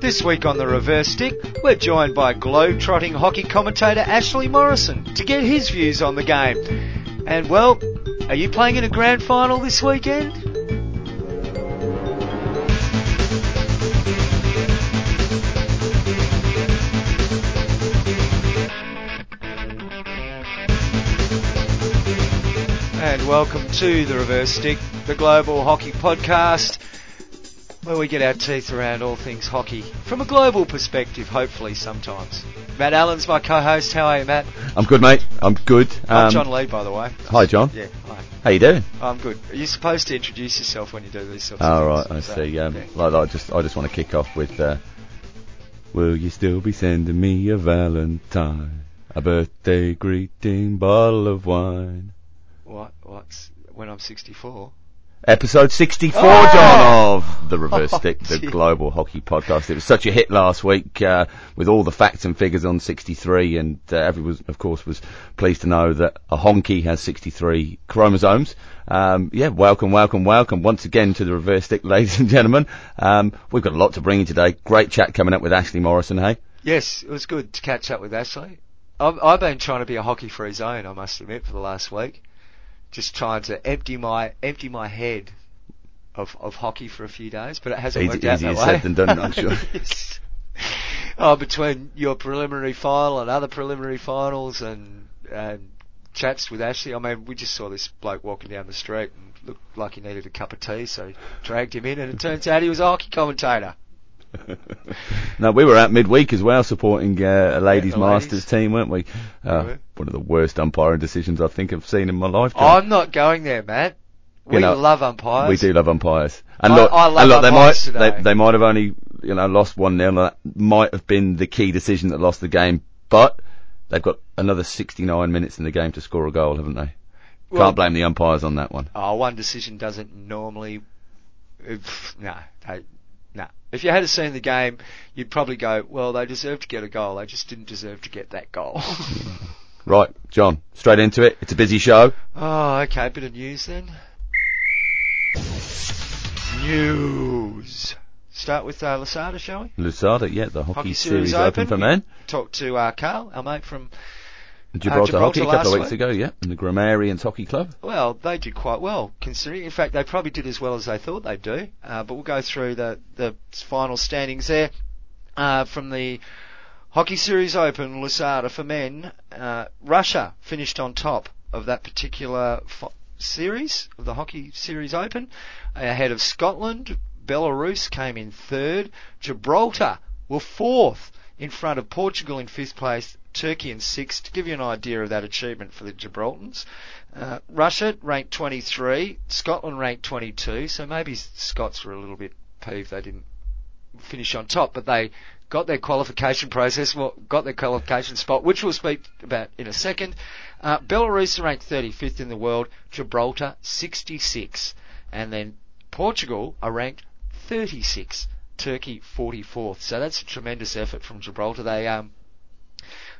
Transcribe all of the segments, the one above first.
This week on the reverse stick, we're joined by globe-trotting hockey commentator Ashley Morrison to get his views on the game. And well, are you playing in a grand final this weekend? And welcome to the reverse stick, the global hockey podcast where we get our teeth around all things hockey from a global perspective, hopefully sometimes. Matt Allen's my co-host. How are you, Matt? I'm good, mate. I'm good. I'm Um, John Lee, by the way. Hi, John. Yeah, hi. How you doing? I'm good. Are you supposed to introduce yourself when you do these sorts of All right. I So, see. Um, yeah. like, I just, I just want to kick off with. Uh, Will you still be sending me a Valentine, a birthday greeting, bottle of wine? What? What's when I'm 64? Episode 64, Oh! John, of the Reverse Oh, Stick, the dear. global hockey podcast. It was such a hit last week uh, with all the facts and figures on 63, and uh, everyone, of course, was pleased to know that a honky has 63 chromosomes. Um, yeah, welcome, welcome, welcome once again to the Reverse Stick, ladies and gentlemen. Um, we've got a lot to bring you today. Great chat coming up with Ashley Morrison, hey? Yes, it was good to catch up with Ashley. I've, I've been trying to be a hockey-free zone, I must admit, for the last week. Just trying to empty my empty my head of of hockey for a few days, but it hasn't Easy- worked out easier that said way. than done, I'm sure. Yes. Oh, between your preliminary final and other preliminary finals and and chats with Ashley, I mean, we just saw this bloke walking down the street and looked like he needed a cup of tea, so dragged him in, and it turns out he was a hockey commentator. no, we were out midweek as well, supporting uh, a ladies' the masters ladies. team, weren't we? Uh, were. one of the worst umpiring decisions I think I've seen in my life. I'm not going there, Matt. We You know, love umpires. We do love umpires. And I- look, I love and look they might they, they might have only you know lost one 0 That might have been the key decision that lost the game, but they've got another 69 minutes in the game to score a goal, haven't they? Well- Can't blame the umpires on that one. Oh, one decision doesn't normally. No, they, no. If you had seen the game, you'd probably go, well, they deserved to get a goal. They just didn't deserve to get that goal. Right, John, straight into it. It's a busy show. oh, okay. Bit of news then. News. Start with uh, Lousada, shall we? Lousada, yeah, the hockey, Hockey series, Series open, Open. for men. Talk to uh, Carl, our mate from. Gibraltar, Gibraltar Hockey a couple of weeks week. ago, yeah, in the Grammarians Hockey Club. Well, they did quite well, considering. In fact, they probably did as well as they thought they'd do. Uh, but we'll go through the the final standings there uh, from the Hockey Series Open, Lousada for men. Uh, Russia finished on top of that particular fo- series of the Hockey Series Open, ahead of Scotland. Belarus came in third. Gibraltar were fourth in front of Portugal in fifth place, Turkey in sixth. To give you an idea of that achievement for the Gibraltars, uh, Russia ranked 23, Scotland ranked 22. So maybe Scots were a little bit peeved they didn't finish on top, but they got their qualification process, well, got their qualification spot, which we'll speak about in a second. Uh, Belarus ranked 35th in the world, Gibraltar 66, and then Portugal are ranked 36, Turkey 44th. So that's a tremendous effort from Gibraltar. They um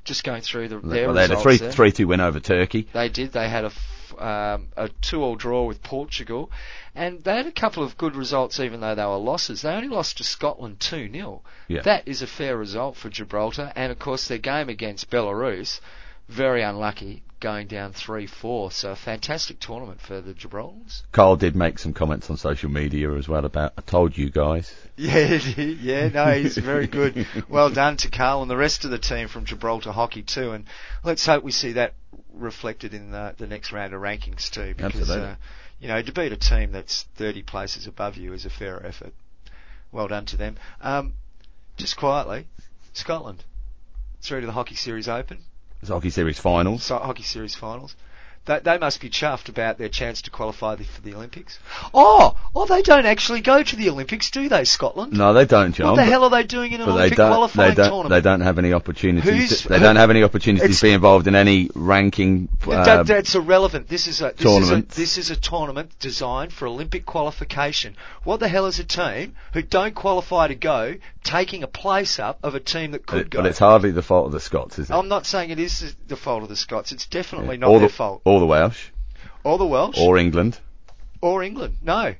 just going through the, their well, they had a three there. three two win over Turkey. They did. They had a, um, a two-all draw with Portugal, and they had a couple of good results, even though they were losses. They only lost to Scotland two 0 Yeah. That is a fair result for Gibraltar, and of course their game against Belarus, very unlucky, going down three four. So a fantastic tournament for the Gibraltars. Carl did make some comments on social media as well about I told you guys. Yeah, yeah, no, he's very good. Well done to Carl and the rest of the team from Gibraltar Hockey too, and let's hope we see that reflected in the, the next round of rankings too, because uh, you know to beat a team that's 30 places above you is a fair effort. Well done to them. Um, just quietly, Scotland through to the Hockey Series Open, It's Hockey Series finals. so Hockey Series finals. They, they must be chuffed about their chance to qualify the, for the Olympics. Oh, oh, they don't actually go to the Olympics, do they, Scotland? No, they don't, John. What the hell are they doing in an but they Olympic don't, qualifying they don't, tournament? they don't have any opportunities. To, they don't have any opportunities to be involved in any ranking. That- Uh, that's irrelevant. This is a this tournament. Is a, this is a tournament designed for Olympic qualification. What the hell is a team who don't qualify to go taking a place up of a team that could but, go? but it's hardly the fault of the Scots, is it? I'm not saying it is the fault of the Scots. It's definitely Yeah. not or their the, fault. Or the Welsh, Or the Welsh. or England. or England. No.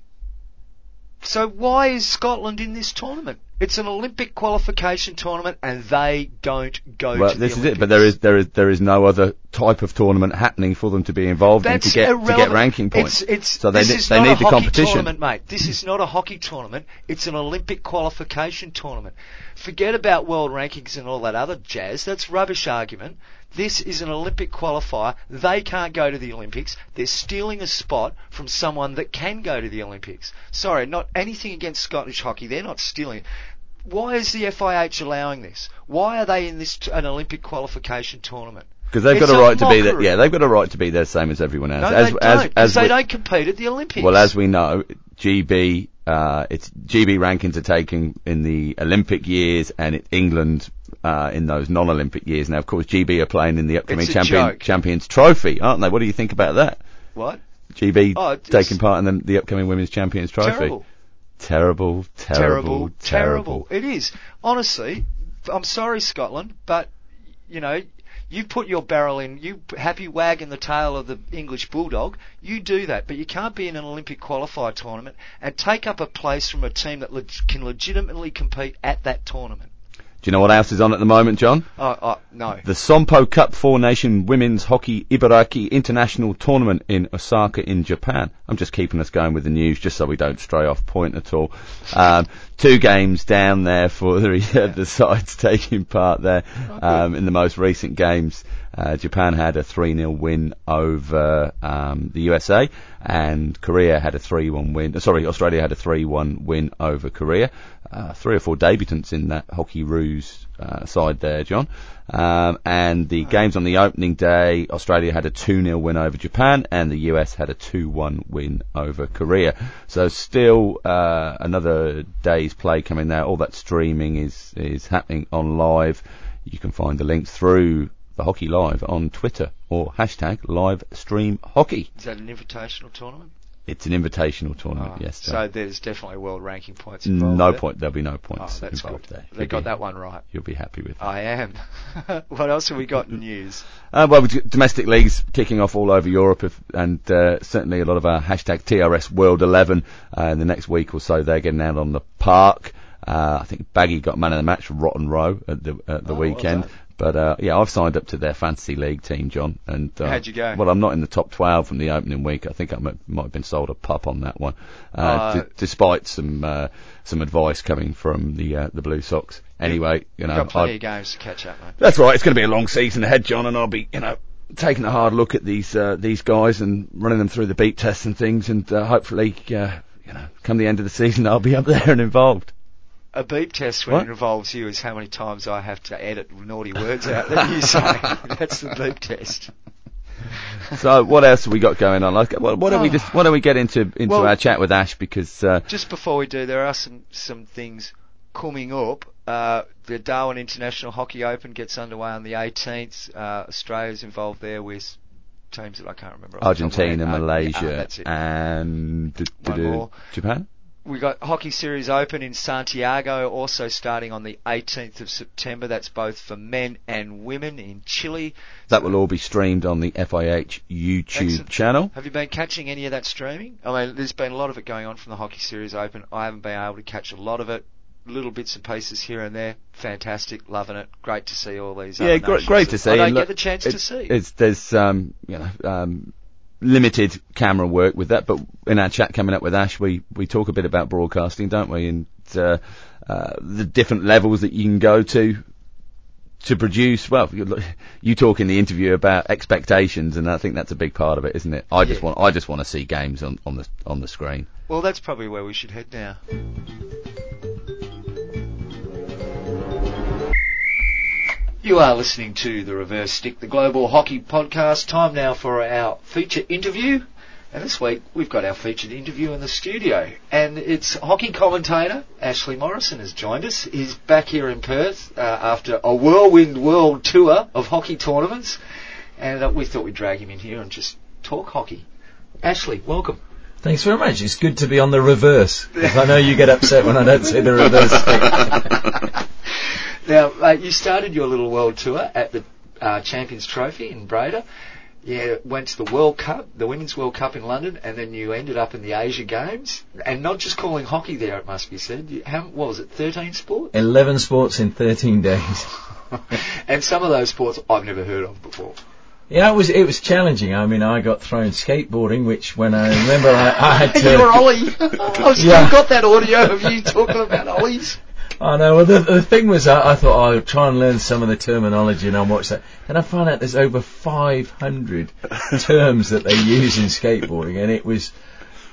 So why is Scotland in this tournament? It's an Olympic qualification tournament, and they don't go Well, to the this is Olympics. it. But there is there is there is no other type of tournament happening for them to be involved That's in to get irrelevant. to get ranking points. It's, it's, so they this is they not need a the hockey competition. tournament, mate. This is not a hockey tournament. It's an Olympic qualification tournament. Forget about world rankings and all that other jazz. That's rubbish argument. This is an Olympic qualifier. They can't go to the Olympics. They're stealing a spot from someone that can go to the Olympics. Sorry, not anything against Scottish hockey. They're not stealing. Why is the FIH allowing this? Why are they in this an Olympic qualification tournament? Because they've It's got a a right to be there. Yeah, they've got a right to be there, same as everyone else. No, as, they don't. as, they we- don't compete at the Olympics. Well, as we know, GB, uh, it's GB rankings are taken in the Olympic years, and it, England uh, in those non-Olympic years. Now, of course, GB are playing in the upcoming champion. Champions Trophy, aren't they? What do you think about that? what? GB Oh, taking part in the, the upcoming Women's Champions Trophy. Terrible. Terrible, terrible, terrible, It is. Honestly, I'm sorry, Scotland, but you know, you put your barrel in, you happy wagging the tail of the English bulldog. You do that, but you can't be in an Olympic qualifier tournament and take up a place from a team that leg- can legitimately compete at that tournament. Do you know what else is on at the moment, John? Oh, oh no. The Sompo Cup Four Nation Women's Hockey Ibaraki International Tournament in Osaka in Japan. I'm just keeping us going with the news just so we don't stray off point at all. Um, two games down there for the, the sides taking part there. Um, in the most recent games, uh, Japan had a 3-0 win over um, the USA and Korea had a 3-1 win. uh, Sorry, Australia had a 3-1 win over Korea. Uh, three or four debutants in that Hockeyroos uh, side there, John. Um, and the games on the opening day, Australia had a 2-0 win over Japan, and the US had a 2-1 win over Korea. So still uh, another day's play coming there. All that streaming is is happening on live. You can find the links through the Hockey Live on Twitter or hashtag live stream hockey. Is that an invitational tournament? It's an invitational tournament, Oh, yes. So there's definitely world ranking points involved. no there. point. There'll be no Oh, points that's involved good. there. They got be- that one right. You'll be happy with. That. I am. what else have we got in news? Uh, well, domestic leagues kicking off all over Europe, if, and uh, certainly a lot of our hashtag TRS World 11 uh, in the next week or so. They're getting out on the park. Uh, I think Baggy got man of the match for Rotten Row at the at the Oh, weekend. But uh, yeah, I've signed up to their fantasy league team, John. And uh, How'd you go? Well, I'm not in the top 12 from the opening week. I think I might, might have been sold a pup on that one, uh, Uh, d- despite some uh, some advice coming from the uh, the Blue Sox. Anyway, you know, got plenty I- of games to catch up, mate. that's right. It's going to be a long season ahead, John, and I'll be, you know, taking a hard look at these uh, these guys and running them through the beep tests and things, and uh, hopefully, uh, you know, come the end of the season, I'll be up there and involved. A beep test when What? it involves you is how many times I have to edit naughty words out that you say. That's the beep test. So, what else have we got going on? Like, why, don't we just why don't we get into into Well- our chat with Ash because uh, Just before we do, there are some some things coming up. Uh, the Darwin International Hockey Open gets underway on the 18th. Uh, Australia's involved there with teams that I can't remember. off the top of my Argentina, Malaysia, yeah, that's and d- d- One d- more. Japan. We got Hockey Series Open in Santiago, also starting on the 18th of September. That's both for men and women in Chile. That will all be streamed on the FIH YouTube Excellent. channel. Have you been catching any of that streaming? I mean, there's been a lot of it going on from the Hockey Series Open. I haven't been able to catch a lot of it. Little bits and pieces here and there. Fantastic, loving it. Great to see all these. Yeah, other great, great to see. I don't and get look, the chance to see. It's there's um you know um limited camera work with that, but in our chat coming up with Ash, we we talk a bit about broadcasting, don't we? And uh, uh, the different levels that you can go to to produce. Well, you, talk in the interview about expectations, and I think that's a big part of it, isn't it? I just Yeah. want I just want to see games on on the on the screen. Well, that's probably where we should head now. You are listening to the Reverse Stick, the Global Hockey Podcast. Time now for our feature interview. And this week we've got our featured interview in the studio. And it's hockey commentator Ashley Morrison has joined us. He's back here in Perth uh, after a whirlwind world tour of hockey tournaments. And uh, we thought we'd drag him in here and just talk hockey. Ashley, welcome. Thanks very much. It's good to be on the reverse. I know you get upset when I don't say the reverse. Now, mate, you started your little world tour at the uh, Champions Trophy in Breda. Yeah, went to the World Cup, the Women's World Cup in London, and then you ended up in the Asia Games, and not just calling hockey there. It must be said. You- How what was it? Thirteen sports, 11 sports in 13 days. and some of those sports I've never heard of before. Yeah, it was it was challenging. I mean, I got thrown skateboarding, which when I remember I, I had to. you're Ollie. I've still Yeah. got that audio of you talking about Ollies. I know. Well, the, the thing was, I, I thought oh, I'll try and learn some of the terminology and I'll watch that. Then I found out there's over 500 terms that they use in skateboarding, and it was.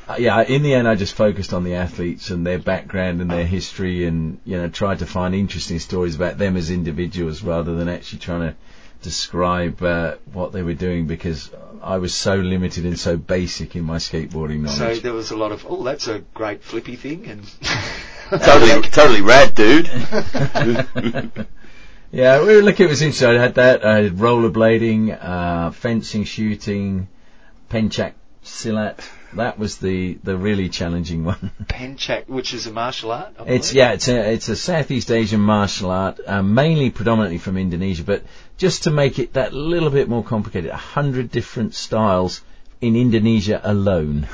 uh, Yeah, in the end, I just focused on the athletes and their background and their history, and you know, tried to find interesting stories about them as individuals rather than actually trying to describe uh, what they were doing because I was so limited and so basic in my skateboarding knowledge. So there was a lot of, oh, that's a great flippy thing, and totally, totally rad, dude. Yeah, we look, it was interesting. I had that. I had rollerblading, uh, fencing, shooting, pencak silat. That was the, the really challenging one. Pencak, which is a martial art. I It's believe. yeah, it's a it's a Southeast Asian martial art, uh, mainly predominantly from Indonesia. But just to make it that little bit more complicated, a hundred different styles in Indonesia alone.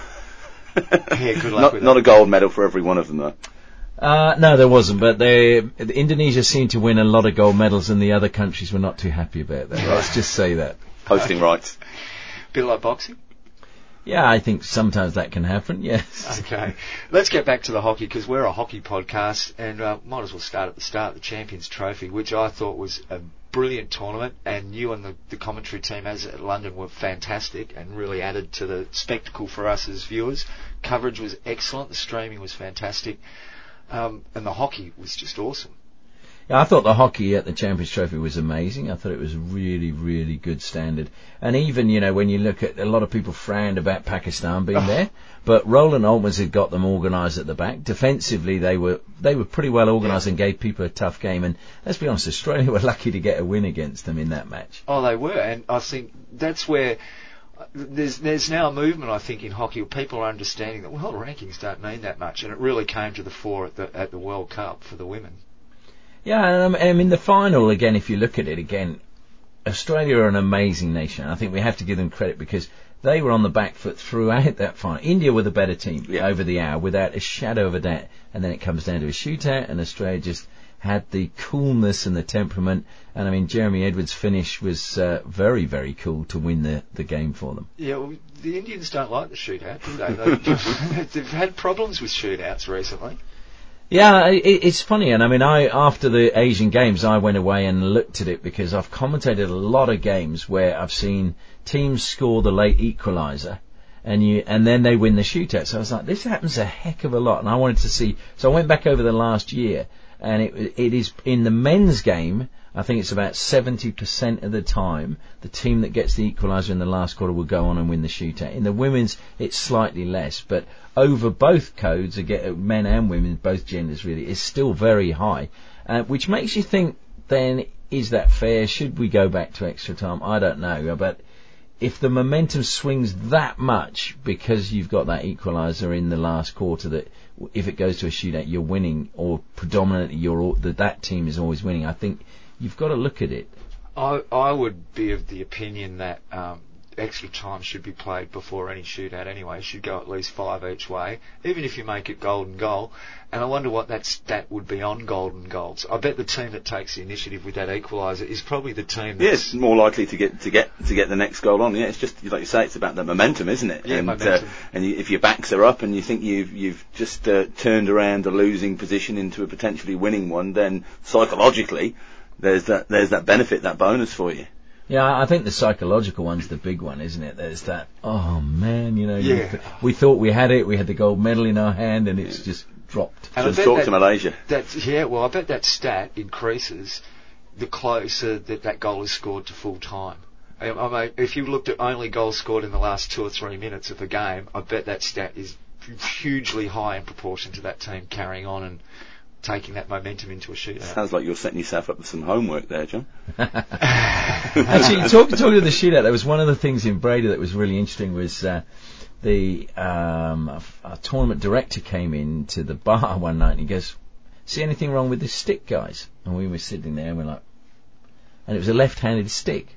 Yeah, good luck not, with not that. a gold medal for every one of them, though. Uh, no, there wasn't. But they Indonesia seemed to win a lot of gold medals, and the other countries were not too happy about that. Let's just say that. Hosting rights. bit like boxing. Yeah, I think sometimes that can happen. Yes. Okay, let's get back to the hockey because we're a hockey podcast, and uh, might as well start at the start. The Champions Trophy, which I thought was a brilliant tournament, and you and the, the commentary team as at London were fantastic and really added to the spectacle for us as viewers. Coverage was excellent. The streaming was fantastic. Um, and the hockey was just awesome. Yeah, I thought the hockey at the Champions Trophy was amazing. I thought it was really, really good standard. And even, you know, when you look at a lot of people frowned about Pakistan being there, but Roelant Oltmans had got them organised at the back. Defensively, they were they were pretty well organised and gave people a tough game. And let's be honest, Australia were lucky to get a win against them in that match. Oh, they were, and I think that's where there's there's now a movement. I think in hockey, where people are understanding that well, rankings don't mean that much, and it really came to the fore at the at the World Cup for the women. Yeah, and um, I mean the final again. If you look at it again, Australia are an amazing nation. I think we have to give them credit because they were on the back foot throughout that final. India were the better team Yeah. over the hour, without a shadow of a doubt. And then it comes down to a shootout, and Australia just had the coolness and the temperament. And I mean, Jeremy Edwards' finish was uh, very, very cool to win the, the game for them. Yeah, well, the Indians don't like the shootout, do they? They've, they've had problems with shootouts recently. Yeah, it, it's funny, and I mean, I after the Asian Games, I went away and looked at it because I've commentated a lot of games where I've seen teams score the late equaliser, and you and then they win the shootout. So I was like, this happens a heck of a lot, and I wanted to see. So I went back over the last year, and it it is in the men's game. I think it's about 70% of the time the team that gets the equaliser in the last quarter will go on and win the shootout. In the women's, it's slightly less, but over both codes, again, men and women, both genders really, is still very high, uh, which makes you think then, is that fair? Should we go back to extra time? I don't know, but if the momentum swings that much because you've got that equaliser in the last quarter that if it goes to a shootout you're winning or predominantly you're that that team is always winning. I think you've got to look at it. I I would be of the opinion that um, extra time should be played before any shootout anyway. It should go at least five each way, even if you make it golden goal. And I wonder what that stat would be on golden goals. I bet the team that takes the initiative with that equaliser is probably the team Yeah, that's it's more likely to get to get to get the next goal on. Yeah, it's just like you say, it's about the momentum, isn't it? Yeah, and momentum. Uh, and you, if your backs are up and you think you've you've just uh, turned around a losing position into a potentially winning one, then psychologically, there's that there's that benefit, that bonus for you. Yeah I think the psychological one's the big one isn't it there's that oh man you know you Yeah. th- we thought we had it we had the gold medal in our hand and it's just dropped And I Just bet talk that- to Malaysia. That's yeah. Well, I bet that stat increases the closer that that goal is scored to full time. I, I mean, if you looked at only goals scored in the last two or three minutes of a game, I bet that stat is hugely high in proportion to that team carrying on and taking that momentum into a shootout. Sounds like you're setting yourself up for some homework there, John. Actually, talking talking of the shootout, there was one of the things in Breda that was really interesting was uh, the um, a, a tournament director came in to the bar one night and he goes, "See anything wrong with this stick, guys?" And we were sitting there and we're like, and it was a left-handed stick.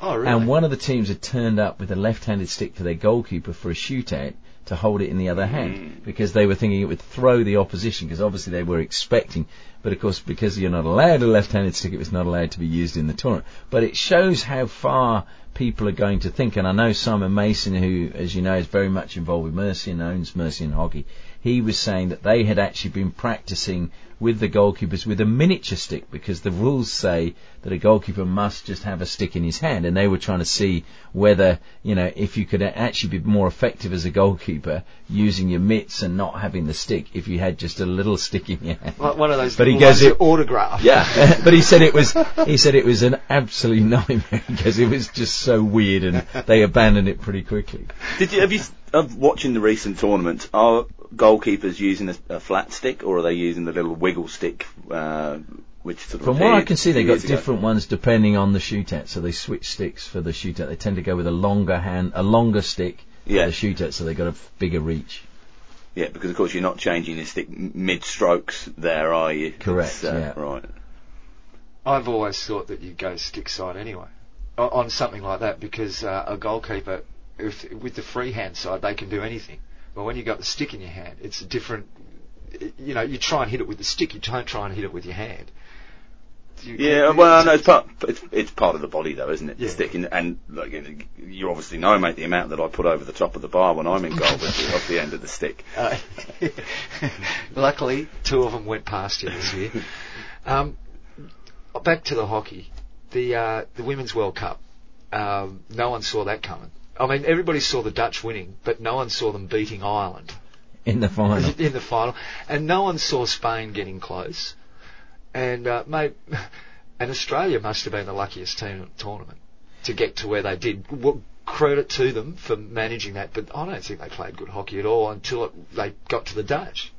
Oh, really? And one of the teams had turned up with a left-handed stick for their goalkeeper for a shootout to hold it in the other hand mm. because they were thinking it would throw the opposition because obviously they were expecting. But of course, because you're not allowed a left-handed stick, it was not allowed to be used in the tournament. But it shows how far people are going to think. And I know Simon Mason, who, as you know, is very much involved with Mercian owns Mercian Hockey. He was saying that they had actually been practicing with the goalkeepers with a miniature stick because the rules say that a goalkeeper must just have a stick in his hand and they were trying to see whether, you know, if you could actually be more effective as a goalkeeper using your mitts and not having the stick if you had just a little stick in your hand. Like one of those But he goes it- autograph. Yeah, but he said it was he said it was an absolute nightmare because it was just so weird and they abandoned it pretty quickly. Did you have you of watching the recent tournament Are goalkeepers using a, a flat stick or are they using the little wiggle stick? Uh, which sort of From what I can see, they few got years ago? different ones depending on the shootout. So they switch sticks for the shootout. They tend to go with a longer hand, a longer stick Yeah. for the shootout, so they got a f- bigger reach. Yeah, because of course you're not changing the stick mid strokes there, are you? Correct, It's, uh, yeah. Right. I've always thought that you'd go stick side anyway on something like that because uh, a goalkeeper, if with the free hand side, they can do anything. But when you got the stick in your hand, it's a different. You know, you try and hit it with the stick. You don't try and hit it with your hand. You- Yeah, well, no, it's part it's, it's part of the body though, isn't it? The stick and, and like, you, obviously know, mate, the amount that I put over the top of the bar when I'm in goal with the, off the end of the stick. Uh, luckily, two of them went past you this year. Um, back to the hockey, the uh, the women's World Cup. Um, no one saw that coming. I mean, everybody saw the Dutch winning, but no one saw them beating Ireland In the final. in the final, and no one saw Spain getting close. And uh, mate, and Australia must have been the luckiest team in the tournament to get to where they did. Well, credit to them for managing that, but I don't think they played good hockey at all until it, they got to the Dutch.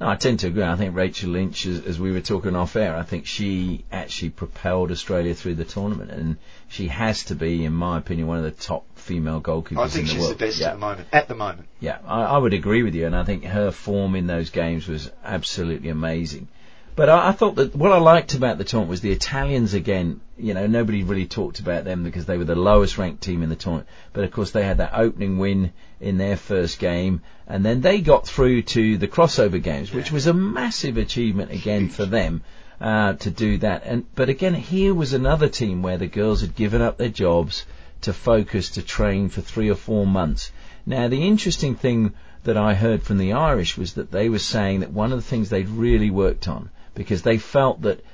No, I tend to agree. I think Rachael Lynch, as, as we were talking off air, I think she actually propelled Australia through the tournament, and she has to be, in my opinion, one of the top female goalkeepers I think in the she's world. the best yeah. at the moment. At the moment, Yeah, I, I would agree with you, and I think her form in those games was absolutely amazing. But I, I thought that what I liked about the tournament was the Italians again. You know, nobody really talked about them because they were the lowest ranked team in the tournament. But of course, they had that opening win in their first game, and then they got through to the crossover games, which was a massive achievement again for them uh, to do that. And but again, here was another team where the girls had given up their jobs to focus to train for three or four months. Now, the interesting thing that I heard from the Irish was that they were saying that one of the things they'd really worked on because they felt that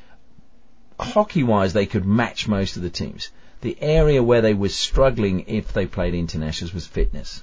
hockey-wise they could match most of the teams. The area where they were struggling if they played internationals was fitness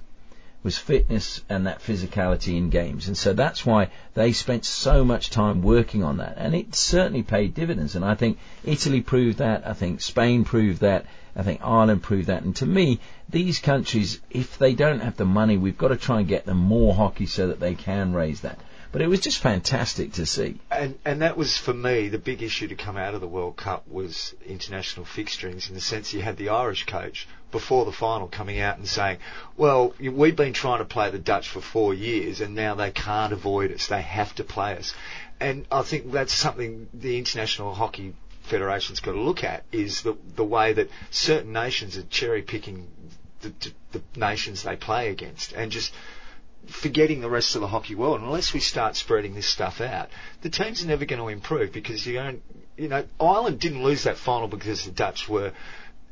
was fitness and that physicality in games. And so that's why they spent so much time working on that. And it certainly paid dividends. And I think Italy proved that. I think Spain proved that. I think Ireland proved that. And to me, these countries, if they don't have the money, we've got to try and get them more hockey so that they can raise that. But it was just fantastic to see. and and that was for me the big issue to come out of the World Cup was international fixturings in the sense you had the Irish coach before the final coming out and saying, well, we've been trying to play the Dutch for four years and now they can't avoid us, they have to play us, and I think that's something the international hockey federation's got to look at is the the way that certain nations are cherry picking the, the, the nations they play against and just forgetting the rest of the hockey world. Unless we start spreading this stuff out, the teams are never going to improve because you don't, you know, Ireland didn't lose that final because the Dutch were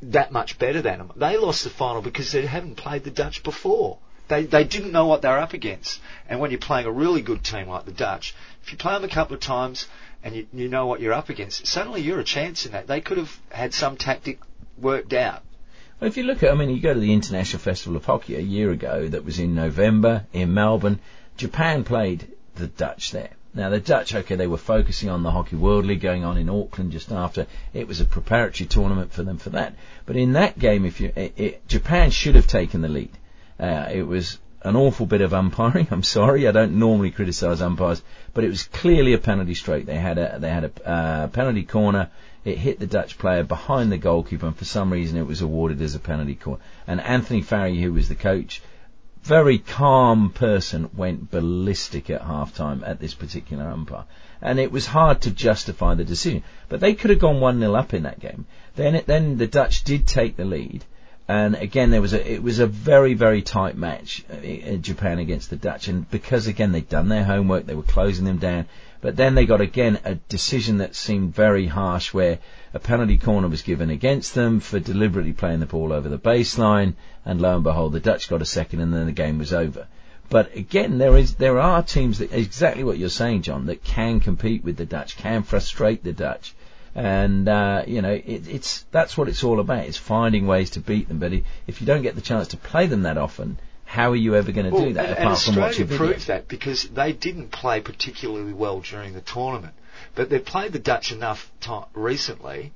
that much better than them. They lost the final because they haven't played the Dutch before. They, they didn't know what they're up against. And when you're playing a really good team like the Dutch, if you play them a couple of times and you, you know what you're up against, suddenly you're a chance in that. They could have had some tactic worked out. If you look at, I mean, you go to the International Festival of Hockey a year ago that was in November in Melbourne. Japan played the Dutch there. Now the Dutch, okay, they were focusing on the Hockey World League going on in Auckland just after. It was a preparatory tournament for them for that. But in that game, if you, it, it, Japan should have taken the lead. Uh, it was an awful bit of umpiring. I'm sorry, I don't normally criticise umpires, but it was clearly a penalty stroke. They had a they had a uh, penalty corner. It hit the Dutch player behind the goalkeeper, and for some reason it was awarded as a penalty corner. And Anthony Farry, who was the coach, very calm person went ballistic at halftime at this particular umpire. And it was hard to justify the decision. But they could have gone 1-0 up in that game. Then, it, then the Dutch did take the lead. And again, there was a, it was a very, very tight match uh, in Japan against the Dutch. And because again, they'd done their homework, they were closing them down. But then they got again a decision that seemed very harsh where a penalty corner was given against them for deliberately playing the ball over the baseline, and lo and behold, the Dutch got a second, and then the game was over. But again, there is there are teams that exactly what you're saying, John, that can compete with the Dutch, can frustrate the Dutch, and uh, you know it, it's that's what it's all about. It's finding ways to beat them. But if you don't get the chance to play them that often, how are you ever going to well, do that and, apart and from watching Australia videos? proved that because they didn't play particularly well during the tournament, but they played the Dutch enough time recently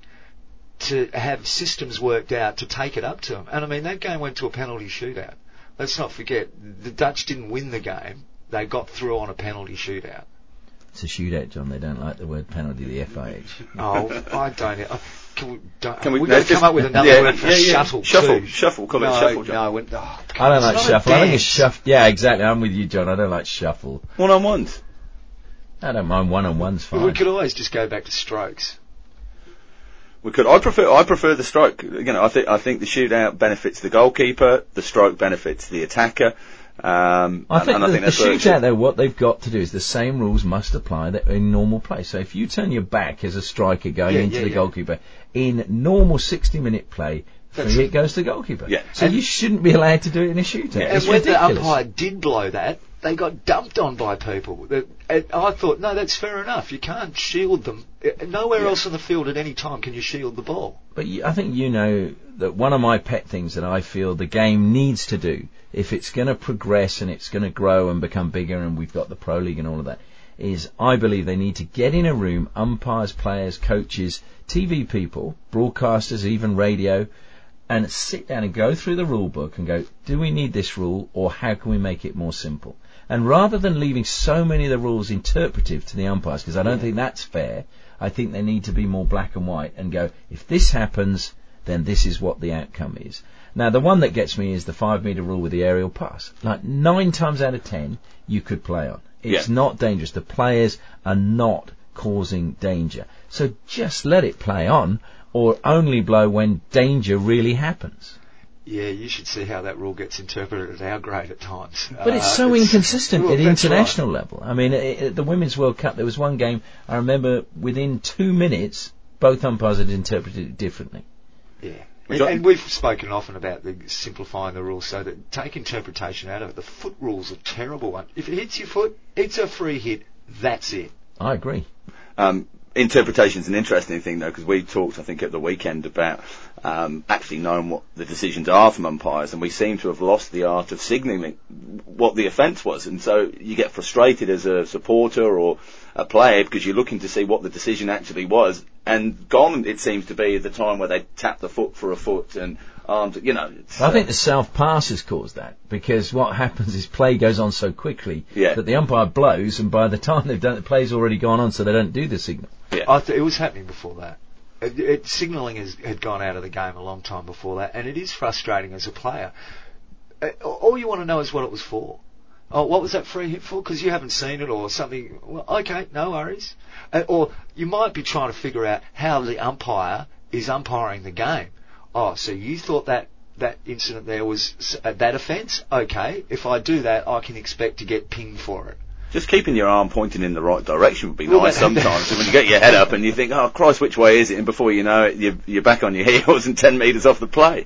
to have systems worked out to take it up to them. And I mean, that game went to a penalty shootout. Let's not forget, the Dutch didn't win the game. They got through on a penalty shootout. It's a shootout, John. They don't like the word penalty, the FIH. Oh, I don't. I, can we, don't, Can we- we've no, just- come up with another yeah, word for yeah, yeah. shuttle. Shuffle, too. shuffle, call it shuffle, John. No, when, oh, I don't it's like shuffle. I think it's dance. shuffle. Yeah, exactly. I'm with you, John. I don't like shuffle. One on ones. I don't mind one on ones fine. We could always just go back to strokes. We could. I prefer. I prefer the stroke. You know, I think. I think the shootout benefits the goalkeeper. The stroke benefits the attacker. Um, I think and I the, think the shootout, though, what they've got to do is the same rules must apply that in normal play. So if you turn your back as a striker going Yeah, into yeah, the yeah. goalkeeper in normal 60 minute play, That's- free goes to the goalkeeper. Yeah. So And- you shouldn't be allowed to do it in a shootout. Yeah. And when the umpire did blow that, they got dumped on by people. I thought, no, that's fair enough. You can't shield them. Uh, Nowhere Yeah. else on the field at any time can you shield the ball. But I think you know that one of my pet things that I feel the game needs to do, if it's going to progress and it's going to grow and become bigger, and we've got the Pro League and all of that, is I believe they need to get in a room, umpires, players, coaches, TV people, broadcasters, even radio, and sit down and go through the rule book and go, do we need this rule or how can we make it more simple? And rather than leaving so many of the rules interpretive to the umpires, because I don't think that's fair, I think they need to be more black and white and go, if this happens, then this is what the outcome is. Now, the one that gets me is the five metre rule with the aerial pass. Like nine times out of ten, you could play on. It's Yeah. not dangerous. The players are not causing danger. So just let it play on, or only blow when danger really happens. Yeah, you should see how that rule gets interpreted at our grade at times. But it's Uh, so inconsistent well, at that's international level. I mean, at the Women's World Cup, there was one game I remember within two minutes, both umpires had interpreted it differently. Yeah. And, and we've spoken often about the simplifying the rules so that take interpretation out of it. The foot rules are a terrible one. If it hits your foot, it's a free hit. That's it. I agree. Um, interpretation's an interesting thing though, because we talked, I think, at the weekend about um, actually knowing what the decisions are from umpires, and we seem to have lost the art of signalling what the offence was, and so you get frustrated as a supporter or a player because you're looking to see what the decision actually was, and gone it seems to be the time where they tap the foot for a foot and arms, you know. it's, I uh, think the self pass has caused that because what happens is play goes on so quickly Yeah. that the umpire blows, and by the time they've done it, the play's already gone on, so they don't do the signal. yeah. I th- it was happening before that. It, it, signalling has, had gone out of the game a long time before that, and it is frustrating as a player. Uh, all you want to know is what it was for. Oh, what was that free hit for? Because you haven't seen it or something. Well, okay, no worries. Uh, or you might be trying to figure out how the umpire is umpiring the game. Oh, so you thought that that incident there was uh, that offence? Okay, if I do that, I can expect to get pinged for it. Just keeping your arm pointing in the right direction would be Well, nice sometimes. when you get your head up and you think, oh Christ, which way is it? And before you know it, you're, you're back on your heels and 10 metres off the play.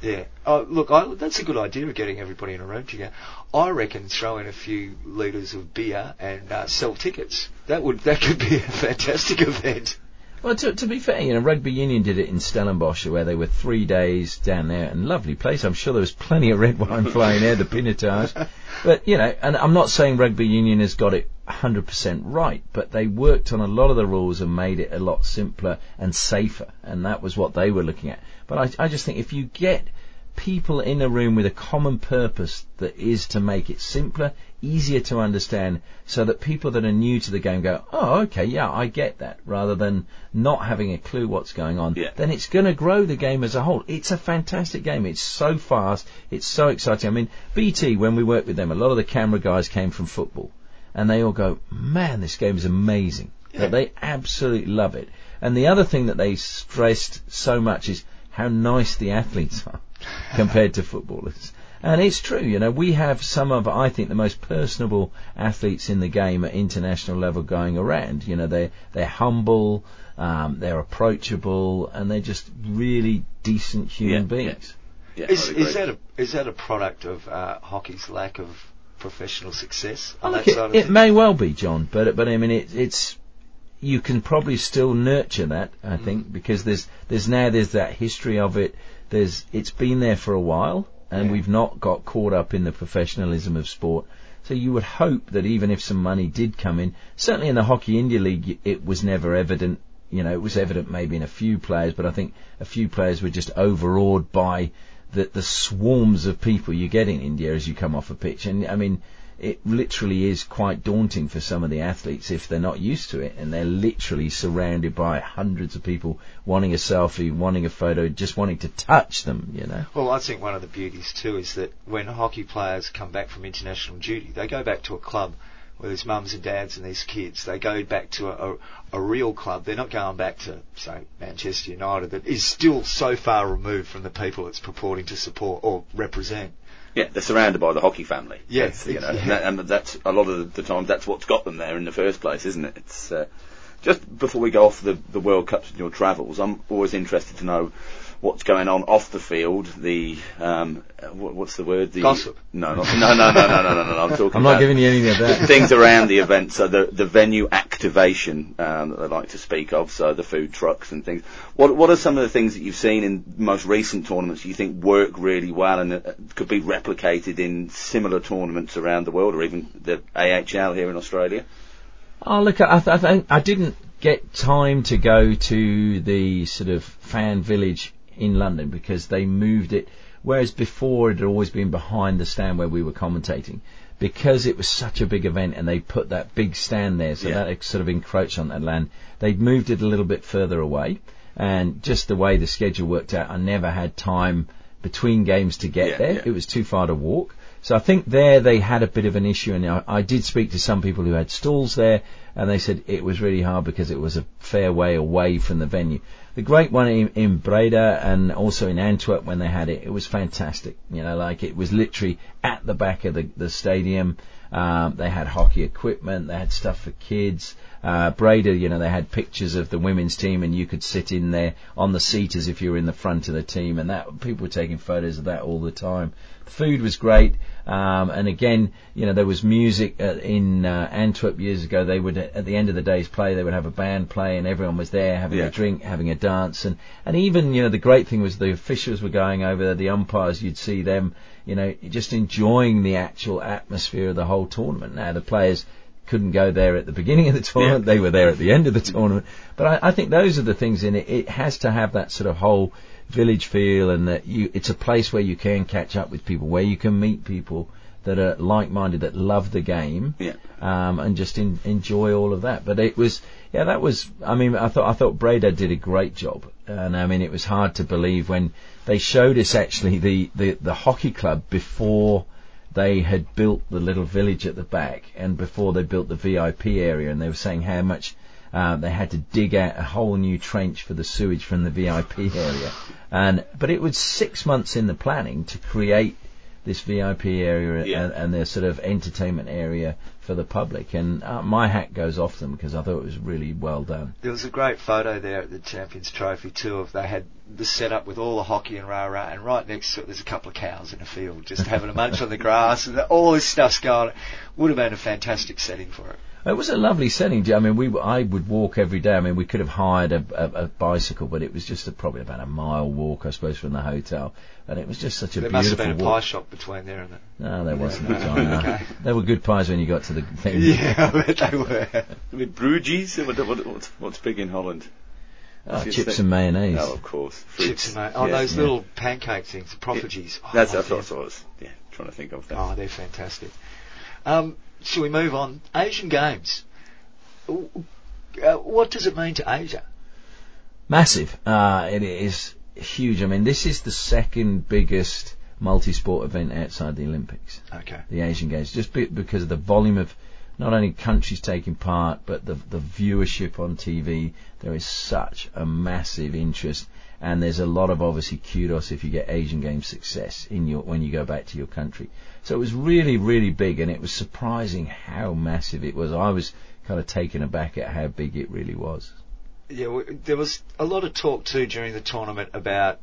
Yeah. Oh, look, I, that's a good idea of getting everybody in a room together. I reckon throw in a few litres of beer and uh, sell tickets. That would that could be a fantastic event. Well, to, to be fair, you know, Rugby Union did it in Stellenbosch, where they were three days down there, and lovely place. I'm sure there was plenty of red wine flying there, the pinotage. But you know, and I'm not saying Rugby Union has got it 100% right, but they worked on a lot of the rules and made it a lot simpler and safer, and that was what they were looking at. But I, I just think if you get people in a room with a common purpose that is to make it simpler, easier to understand, so that people that are new to the game go, oh, okay, yeah, I get that, rather than not having a clue what's going on, Yeah. then it's going to grow the game as a whole. It's a fantastic game. It's so fast. It's so exciting. I mean, BT, when we worked with them, a lot of the camera guys came from football, and they all go, man, this game is amazing. Yeah. That they absolutely love it. And the other thing that they stressed so much is how nice the athletes are compared to footballers. And it's true, you know, we have some of, I think, the most personable athletes in the game at international level going around. You know, they're, they're humble, um, they're approachable, and they're just really decent human Yeah, beings. Yeah, Is, is that a is that a product of uh, hockey's lack of professional success on look, that it, side it things? may well be, John, but but I mean, it, it's you can probably still nurture that. I Mm. think because there's there's now there's that history of it. There's it's been there for a while, and Yeah. we've not got caught up in the professionalism of sport. So you would hope that even if some money did come in, certainly in the Hockey India League, it was never evident. You know, it was evident maybe in a few players, but I think a few players were just overawed by the the swarms of people you get in India as you come off a pitch. And I mean, it literally is quite daunting for some of the athletes if they're not used to it, and they're literally surrounded by hundreds of people wanting a selfie, wanting a photo, just wanting to touch them. You know. Well, I think one of the beauties too is that when hockey players come back from international duty, they go back to a club where there's mums and dads and there's kids. They go back to a, a, a real club. They're not going back to, say, Manchester United that is still so far removed from the people it's purporting to support or represent. Yeah, they're surrounded by the hockey family. Yes, you know, yeah. and, that, and that's a lot of the time that's what's got them there in the first place, isn't it? It's uh, just before we go off the the World Cups and your travels, I'm always interested to know what's going on off the field. The um, what, what's the word? The Gossip. No, not, no, no, no, no, no, no, no. I'm talking. I'm not about giving you any of that. things around the event, so the the venue activation um, that they like to speak of, so the food trucks and things. What what are some of the things that you've seen in most recent tournaments you think work really well and uh, could be replicated in similar tournaments around the world, or even the AHL here in Australia? Oh, look, I, th- I think I didn't get time to go to the sort of fan village in London because they moved it. Whereas before it had always been behind the stand where we were commentating. Because it was such a big event and they put that big stand there, so Yeah. that sort of encroached on that land. They'd moved it a little bit further away, and just the way the schedule worked out, I never had time between games to get Yeah, there. yeah. It was too far to walk. So I think there they had a bit of an issue, and I, I did speak to some people who had stalls there, and they said it was really hard because it was a fair way away from the venue. The great one in, in Breda and also in Antwerp when they had it, it was fantastic. You know, like it was literally at the back of the, the stadium. Um, they had hockey equipment, they had stuff for kids. Uh, Breda, you know, they had pictures of the women's team, and you could sit in there on the seat as if you were in the front of the team, and that people were taking photos of that all the time. Food was great, um, and again, you know, there was music uh, in uh, Antwerp years ago. They would, at the end of the day's play, they would have a band play, and everyone was there having Yeah. a drink, having a dance, and and even you know the great thing was the officials were going over there, the umpires, you'd see them, you know, just enjoying the actual atmosphere of the whole tournament. Now the players couldn't go there at the beginning of the tournament. They were there at the end of the tournament. But I, I think those are the things in it. It has to have that sort of whole village feel and that you, it's a place where you can catch up with people, where you can meet people that are like-minded, that love the game, Yeah. um, and just in, enjoy all of that. But it was, yeah, that was, I mean, I thought, I thought Breda did a great job. And I mean, it was hard to believe when they showed us actually the, the, the hockey club before they had built the little village at the back and before they built the VIP area and they were saying how much uh, they had to dig out a whole new trench for the sewage from the VIP area. And, but it was six months in the planning to create this VIP area Yeah. and, and their sort of entertainment area for the public. And uh, my hat goes off them because I thought it was really well done. There was a great photo there at the Champions Trophy too of they had the setup with all the hockey and rah rah, and right next to it there's a couple of cows in a field just having a munch on the grass, and all this stuff's going. Would have been a fantastic setting for it. It was a lovely setting. I mean, we I would walk every day. I mean, we could have hired a, a, a bicycle, but it was just a, probably about a mile walk, I suppose, from the hotel. And it was just such a There must have beautiful been a pie shop between there and that. No, there wasn't. John, no. Okay. There were good pies when you got to the thing. Yeah, I bet they were. I mean, Bruges. What, what, what's, what's big in Holland? Oh, chips think- and mayonnaise. Oh, of course. Chips and ma- oh, Yeah. those Yeah. little pancake things, the poffertjes. Oh, I That's, love that's what them. I was yeah, trying to think of. That. Oh, they're fantastic. Um, shall we move on? Asian Games. Uh, what does it mean to Asia? Massive. Uh, it is huge. I mean, this is the second biggest multi-sport event outside the Olympics, Okay. the Asian Games, just be, because of the volume of not only countries taking part, but the, the viewership on TV. There is such a massive interest, and there's a lot of obviously kudos if you get Asian Games success in your when you go back to your country. So it was really, really big, and it was surprising how massive it was. I was kind of taken aback at how big it really was. Yeah, w- there was a lot of talk too during the tournament about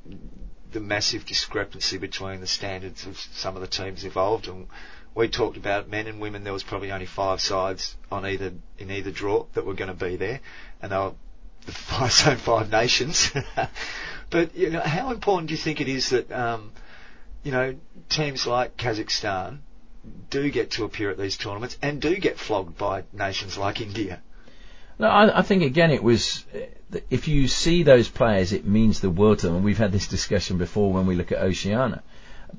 the massive discrepancy between the standards of some of the teams involved, and we talked about men and women. There was probably only five sides on either in either draw that were going to be there, and they were the five zone five nations. but you know, how important do you think it is that um, you know teams like Kazakhstan do get to appear at these tournaments and do get flogged by nations like India? No, I, I think again it was. If you see those players, it means the world to them. And we've had this discussion before when we look at Oceania.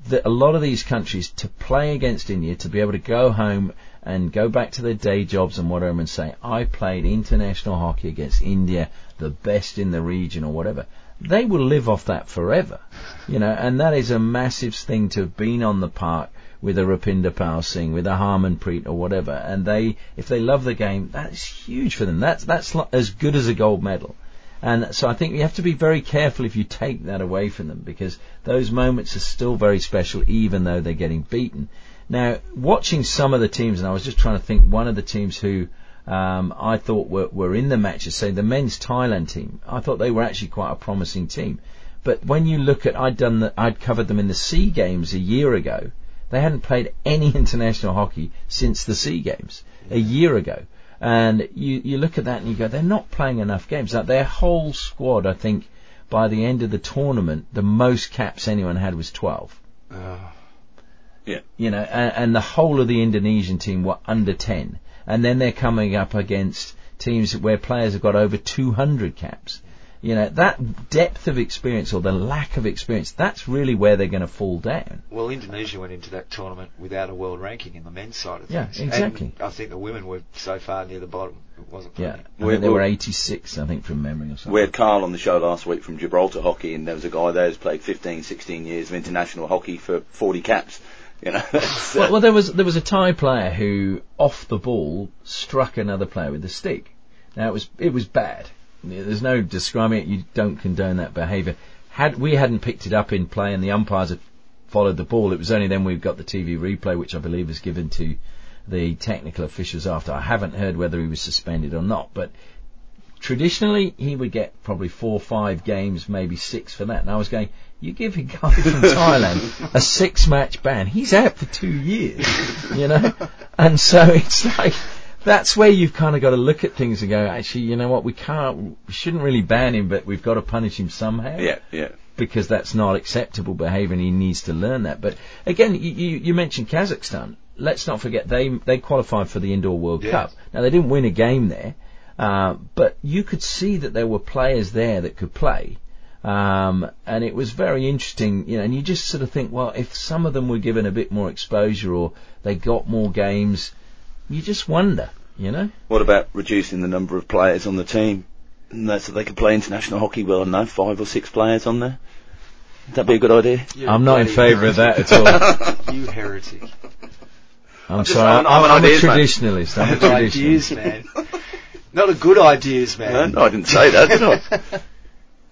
That a lot of these countries to play against India, to be able to go home and go back to their day jobs and whatever, and say, "I played international hockey against India, the best in the region or whatever." They will live off that forever, you know, and that is a massive thing to have been on the park with a Rupinder Pal Singh, with a Harmanpreet or whatever, and they, if they love the game, that's huge for them. That's that's as good as a gold medal. And so I think you have to be very careful if you take that away from them because those moments are still very special even though they're getting beaten. Now, watching some of the teams, and I was just trying to think one of the teams who um, I thought were, were in the matches, say the men's Thailand team, I thought they were actually quite a promising team. But when you look at, I'd done, the, I'd covered them in the Sea Games a year ago. They hadn't played any international hockey since the Sea Games a year ago. And you, you look at that and you go, they're not playing enough games. Now, their whole squad, I think, by the end of the tournament, the most caps anyone had was 12. Uh, yeah. You know, and, and the whole of the Indonesian team were under 10. And then they're coming up against teams where players have got over 200 caps. You know, that depth of experience or the lack of experience, that's really where they're going to fall down. Well, Indonesia went into that tournament without a world ranking in the men's side of Yeah, exactly. And I think the women were so far near the bottom, it wasn't Yeah. funny. I We- think they were 86, I think, from memory or something. We had Carl on the show last week from Gibraltar Hockey, and there was a guy there who's played 15, 16 years of international hockey for 40 caps. You know, that's, uh, well, well, there was there was a Thai player who, off the ball, struck another player with a stick. Now it was it was bad. There's no describing it. You don't condone that behaviour. Had we hadn't picked it up in play and the umpires had followed the ball, it was only then we've got the TV replay, which I believe is given to the technical officials after. I haven't heard whether he was suspended or not, but traditionally he would get probably four or five games, maybe six for that. And I was going, you give a guy from Thailand a six match ban, he's out for two years, you know? And so it's like, that's where you've kind of got to look at things and go, actually, you know what, we can't, we shouldn't really ban him, but we've got to punish him somehow yeah, yeah. because that's not acceptable behaviour and he needs to learn that. But again, you, you, you mentioned Kazakhstan. Let's not forget they they qualified for the Indoor World Yeah. Cup. Now they didn't win a game there, uh, but you could see that there were players there that could play. Um, and it was very interesting, you know, and you just sort of think, well, if some of them were given a bit more exposure or they got more games, you just wonder, you know? What about reducing the number of players on the team? And so they can play international hockey. Well, I know, five or six players on there. Would that be a good idea? You're I'm not in favour of that at all. You heretic. I'm just- sorry, I'm- I'm, I'm an I'm a ideas man. traditionalist. I'm a Bad traditionalist. ideas, man. Not a good ideas, No, man. no, I didn't say that, did I?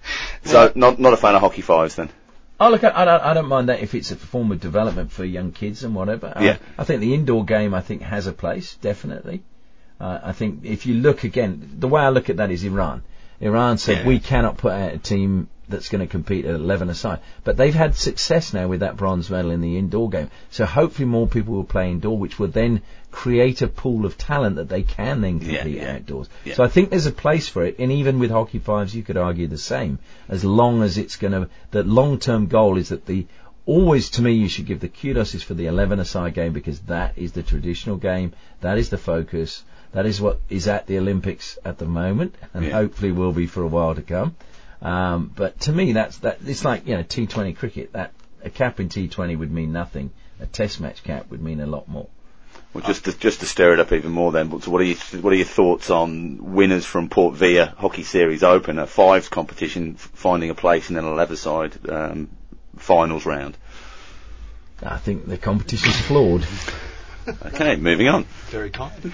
so, not not a fan of hockey fives then. Oh, look, I, I, don't, I don't mind that if it's a form of development for young kids and whatever. I- Yeah. I, think the indoor game, I think, has a place, definitely. Uh, I think if you look again, the way I look at that is Iran. Iran said Yeah. we cannot put out a team that's going to compete at 11 aside. But they've had success now with that bronze medal in the indoor game. So hopefully more people will play indoor, which will then create a pool of talent that they can then Yeah, compete yeah. outdoors. Yeah. So I think there's a place for it, and even with hockey fives, you could argue the same. As long as it's going to, the long-term goal is that the always to me you should give the kudos is for the 11 aside game because that is the traditional game, that is the focus, That is what is at the Olympics at the moment, and Yeah. hopefully will be for a while to come. Um, but to me, that's that. It's like you know T20 cricket. That a cap in T20 would mean nothing. A Test match cap would mean a lot more. Well, just to, just to stir it up even more, then. So, what are you what are your thoughts on winners from Port Vila Hockey Series Open, a fives competition, f- finding a place in an 11 side um, finals round? I think the competition's flawed. Okay, moving on. Very kind.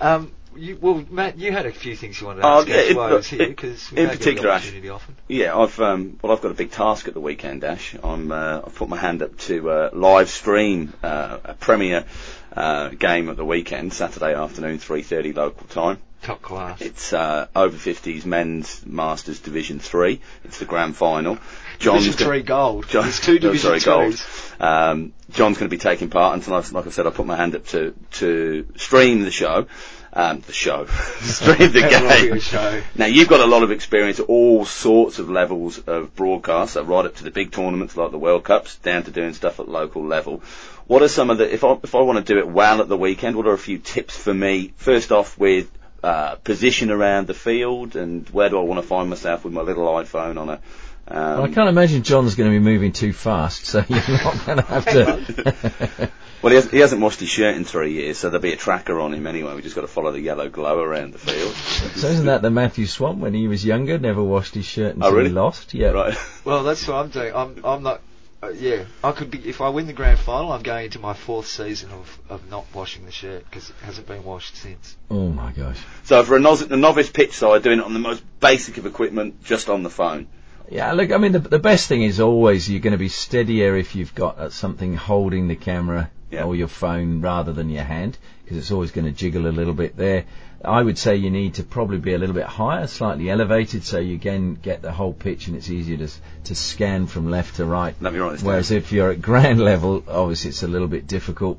um, you, well, Matt, you had a few things you wanted to Oh, ask yeah, in- while I was here because in particular, Ash. often. Yeah, I've um, well, I've got a big task at the weekend, Ash. I'm uh, I've put my hand up to uh, live stream uh, a Premier uh, game at the weekend, Saturday afternoon, 3:30 local time. Top class. It's uh, over 50s men's Masters Division Three. It's the grand final. John's Division three gold. John- There's two no, Division sorry, gold. Um, John's going to be taking part, and tonight, like I said, I put my hand up to to stream the show. Um, the show, stream the That will be game. a show. Now you've got a lot of experience at all sorts of levels of broadcasts, so right up to the big tournaments like the World Cups, down to doing stuff at local level. What are some of the if I if I want to do it well at the weekend? What are a few tips for me? First off, with uh, position around the field, and where do I want to find myself with my little iPhone on a? Um, Well, I can't imagine John's going to be moving too fast, so you're not going to have to. Well, he, has, he hasn't washed his shirt in three years, so there'll be a tracker on him anyway. We just got to follow the yellow glow around the field. so isn't that the Matthew Swann when he was younger, never washed his shirt until Oh, really? he lost? Yeah. Right. Well, that's what I'm doing. I'm I'm not. Uh, yeah, I could be if I win the grand final. I'm going into my fourth season of, of not washing the shirt because it hasn't been washed since. Oh my gosh. So for a, noz- a novice pitch side, doing it on the most basic of equipment, just on the phone. Yeah, look, I mean, the, the best thing is always you're going to be steadier if you've got uh, something holding the camera Yeah. or your phone rather than your hand, because it's always going to jiggle a little bit there. I would say you need to probably be a little bit higher, slightly elevated, so you again get the whole pitch and it's easier to to scan from left to right. Let me write this down. Whereas if you're at ground level, obviously it's a little bit difficult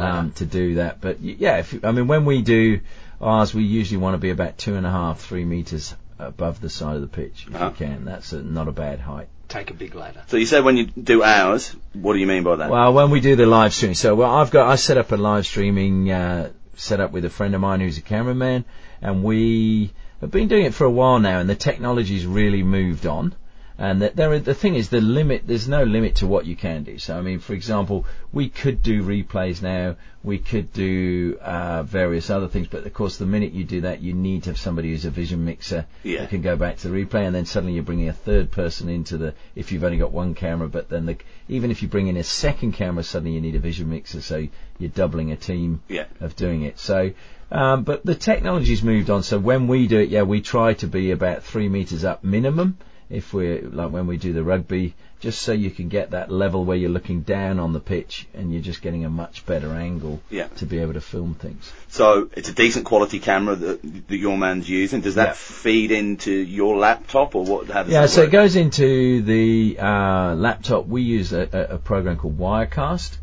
um, to do that. But yeah, if, I mean, when we do ours, we usually want to be about two and a half, three meters above the side of the pitch if Uh-huh. you can. That's a, not a bad height. Take a big ladder. So you said when you do ours, what do you mean by that? Well, when we do the live stream, so well, I've got I set up a live streaming uh, setup with a friend of mine who's a cameraman, and we have been doing it for a while now, and the technology's really moved on. And that there, the thing is, the limit. There's no limit to what you can do. So, I mean, for example, we could do replays now. We could do uh, various other things, but of course, the minute you do that, you need to have somebody who's a vision mixer Yeah. that can go back to the replay, and then suddenly you're bringing a third person into the. If you've only got one camera, but then the, even if you bring in a second camera, suddenly you need a vision mixer, so you're doubling a team Yeah. of doing it. So, um, but the technology's moved on. So when we do it, yeah, we try to be about three meters up minimum. If we're like when we do the rugby, just so you can get that level where you're looking down on the pitch and you're just getting a much better angle Yeah. to be able to film things. So it's a decent quality camera that, that your man's using. Does that Yeah. feed into your laptop or what? How does Yeah, so it goes into the uh, laptop. We use a, a, a program called Wirecast.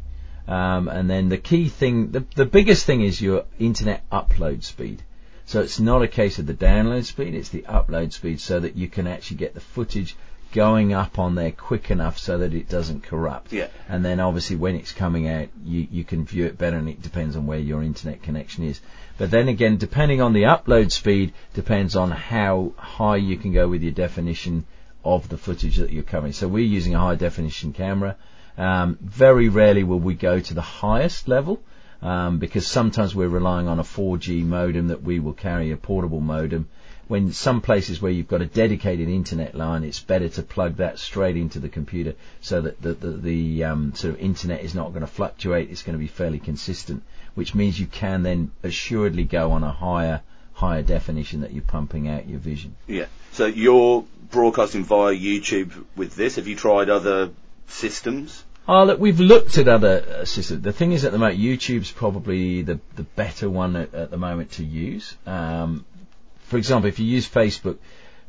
Um, and then the key thing, the, the biggest thing is your internet upload speed. So it's not a case of the download speed, it's the upload speed so that you can actually get the footage going up on there quick enough so that it doesn't corrupt. Yeah. And then obviously when it's coming out, you, you can view it better and it depends on where your internet connection is. But then again, depending on the upload speed, depends on how high you can go with your definition of the footage that you're covering. So we're using a high definition camera. Um, very rarely will we go to the highest level. Um, because sometimes we're relying on a 4G modem that we will carry a portable modem. When some places where you've got a dedicated internet line, it's better to plug that straight into the computer so that the, the, the um, sort of internet is not going to fluctuate. It's going to be fairly consistent, which means you can then assuredly go on a higher higher definition that you're pumping out your vision. Yeah. So you're broadcasting via YouTube with this. Have you tried other systems? Oh, look, we've looked at other systems. The thing is, at the moment, YouTube's probably the the better one at, at the moment to use. Um, for example, if you use Facebook,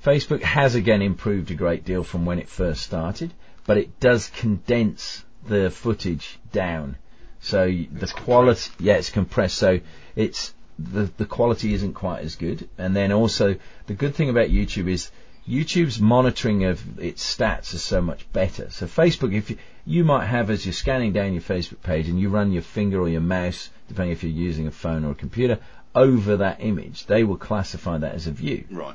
Facebook has again improved a great deal from when it first started, but it does condense the footage down. So y- the quality, yeah, it's compressed. So it's the the quality isn't quite as good. And then also the good thing about YouTube is YouTube's monitoring of its stats is so much better. So Facebook, if you, you might have as you're scanning down your Facebook page and you run your finger or your mouse, depending if you're using a phone or a computer, over that image, they will classify that as a view. Right.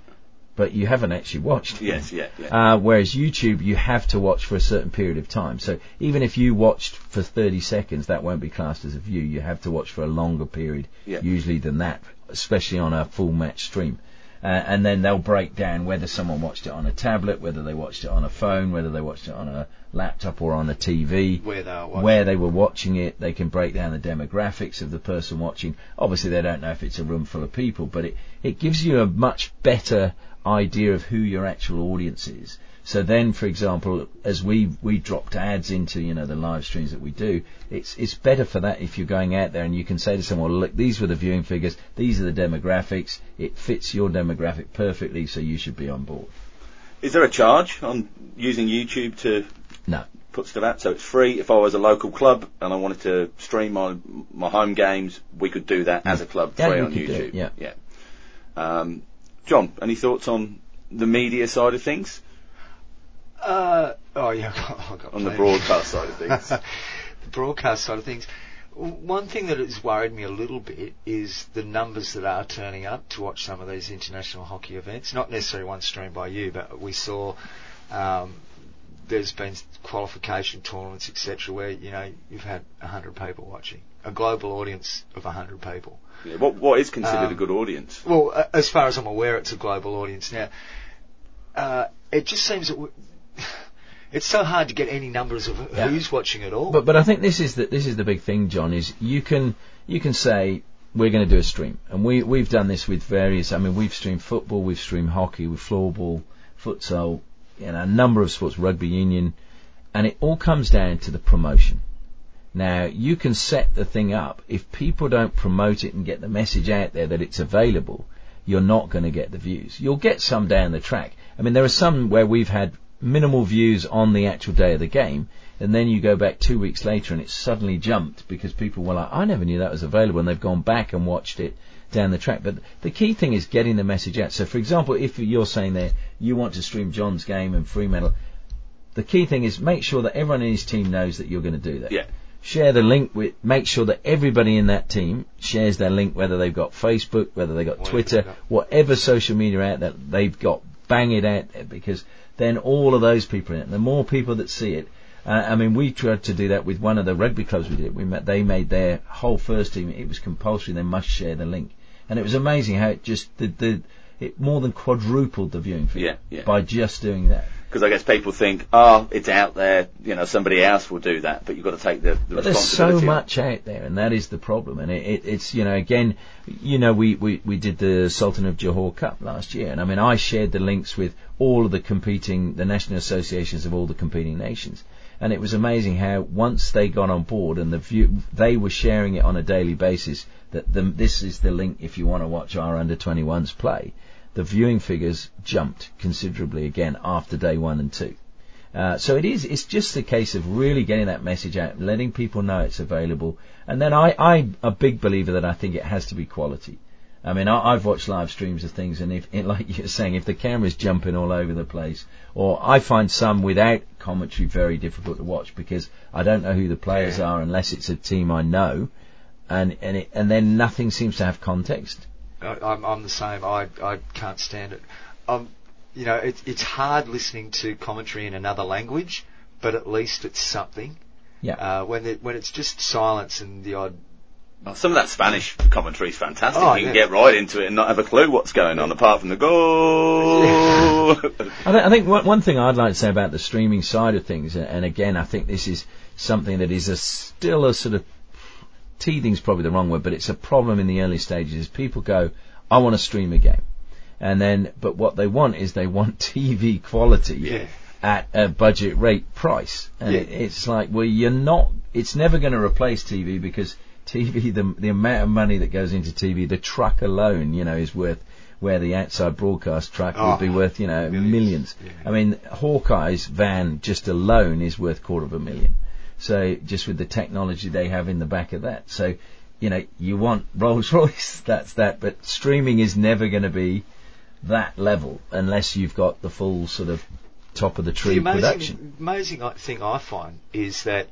But you haven't actually watched. Yes, yeah, yeah. Uh, whereas YouTube, you have to watch for a certain period of time. So even if you watched for 30 seconds, that won't be classed as a view. You have to watch for a longer period, Yeah. usually than that, especially on a full match stream. Uh, and then they'll break down whether someone watched it on a tablet, whether they watched it on a phone, whether they watched it on a laptop or on a TV Where they where they were watching it. They can break down the demographics of the person watching. Obviously, they don't know if it's a room full of people, but it, it gives you a much better idea of who your actual audience is. So then, for example, as we we dropped ads into you know the live streams that we do, it's it's better for that if you're going out there and you can say to someone, look, these were the viewing figures, these are the demographics, it fits your demographic perfectly, so you should be on board. Is there a charge on using YouTube to No. put stuff out? So it's free. If I was a local club and I wanted to stream my my home games, we could do that as a club Yeah, free on YouTube. it, yeah. yeah. Um, John, any thoughts on the media side of things, Uh, oh yeah, got on the broadcast side of things? the broadcast side of things. One thing that has worried me a little bit is the numbers that are turning up to watch some of these international hockey events. Not necessarily one streamed by you, but we saw um, there's been qualification tournaments, etc., where you know you've had hundred people watching, a global audience of hundred people. Yeah, what what is considered Um, a good audience? Well, as far as I'm aware, it's a global audience now. Uh, it just seems that we, it's so hard to get any numbers of Yeah. who's watching at all. But but I think this is the this is the big thing, John. Is you can you can say we're going to do a stream, and we we've done this with various. I mean, we've streamed football, we've streamed hockey, with floorball, futsal, you know, a number of sports, rugby union, and it all comes down to the promotion. Now you can set the thing up. If people don't promote it and get the message out there that it's available, you're not going to get the views. You'll get some down the track. I mean, there are some where we've had minimal views on the actual day of the game, and then you go back two weeks later and it's suddenly jumped because people were like, I never knew that was available, and they've gone back and watched it down the track. But the key thing is getting the message out. So, for example, if you're saying there you want to stream John's game and Fremantle, the key thing is make sure that everyone in his team knows that you're going to do that Yeah. share the link with, make sure that everybody in that team shares their link, whether they've got Facebook, whether they've got Twitter, whatever social media out that they've got, bang it out there because then all of those people in it, the more people that see it, uh, I mean, we tried to do that with one of the rugby clubs we did. We met, they made their whole first team, it was compulsory, they must share the link. And it was amazing how it just, the, the, it more than quadrupled the viewing figure Yeah, yeah. by just doing that. Because I guess people think, oh, it's out there, you know, somebody else will do that, but you've got to take the, the But there's so much out there, and that is the problem. And it, it, it's you know again, you know we, we, we did the Sultan of Johor Cup last year, and I mean I shared the links with all of the competing, the national associations of all the competing nations, and it was amazing how once they got on board and the view, they were sharing it on a daily basis. That the, this is the link if you want to watch our under 21s play. The viewing figures jumped considerably again after day one and two. Uh, so it is. It's just a case of really getting that message out, letting people know it's available, and then I, I'm a big believer that I think it has to be quality. I mean, I, I've watched live streams of things, and if, it, like you're saying, if the camera's jumping all over the place, or I find some without commentary very difficult to watch because I don't know who the players Yeah. are unless it's a team I know, and and it, and then nothing seems to have context. I, I'm, I'm the same. I, I can't stand it. Um, you know, it, it's hard listening to commentary in another language, but at least it's something. Yeah. Uh, when it, when it's just silence and the odd. Well, some of that Spanish commentary is fantastic. Oh, you can get right into it and not have a clue what's going on apart from the goal. I, th- I think one, one thing I'd like to say about the streaming side of things, and again, I think this is something that is a, still a sort of teething's probably the wrong word, but it's a problem in the early stages. Is people go, I want to stream a game, and then, but what they want is they want TV quality Yeah. at a budget rate price, and Yeah. it, it's like, well, you're not. It's never going to replace TV because TV, the the amount of money that goes into TV, the truck alone, you know, is worth where the outside broadcast truck Oh, would be oh, worth, you know, millions. millions. Yeah. I mean, Hawkeye's van just alone is worth quarter of a million. So just with the technology they have in the back of that, so you know, you want Rolls Royce, that's that. But streaming is never going to be that level unless you've got the full sort of top of the tree the amazing, production. amazing thing I find is that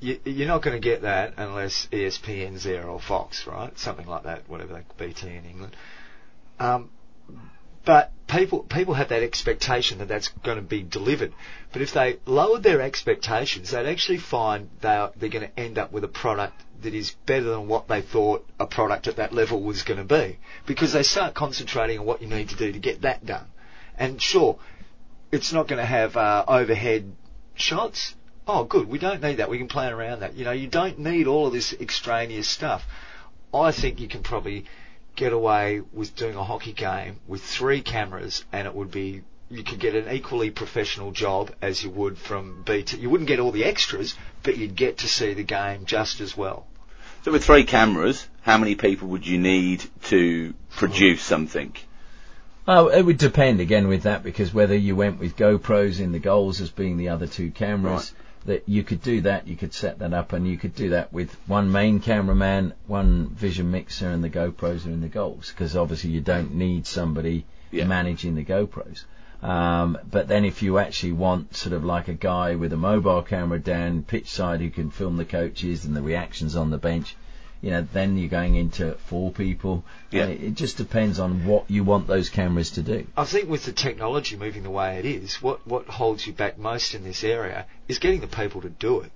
you, you're not going to get that unless ESPN's there or Fox, right? Something like that, whatever they BT in England. Um, but people people have that expectation that that's going to be delivered. But if they lowered their expectations, they'd actually find they are, they're going to end up with a product that is better than what they thought a product at that level was going to be, because they start concentrating on what you need to do to get that done. And sure, it's not going to have uh, overhead shots. Oh, good. We don't need that. We can plan around that. You know, you don't need all of this extraneous stuff. I think you can probably get away with doing a hockey game with three cameras and it would be you could get an equally professional job as you would from BT. You wouldn't get all the extras, but you'd get to see the game just as well. So with three cameras, how many people would you need to produce hmm. something? Oh, it would depend again with that because whether you went with GoPros in the goals as being the other two cameras, that you could do that, you could set that up, and you could do that with one main cameraman, one vision mixer, and the GoPros are in the goals because obviously you don't need somebody Yeah. managing the GoPros. Um, but then if you actually want sort of like a guy with a mobile camera down pitch side who can film the coaches and the reactions on the bench, you know, then you're going into four people. Yeah. It, it just depends on what you want those cameras to do. I think with the technology moving the way it is, what, what holds you back most in this area is getting the people to do it.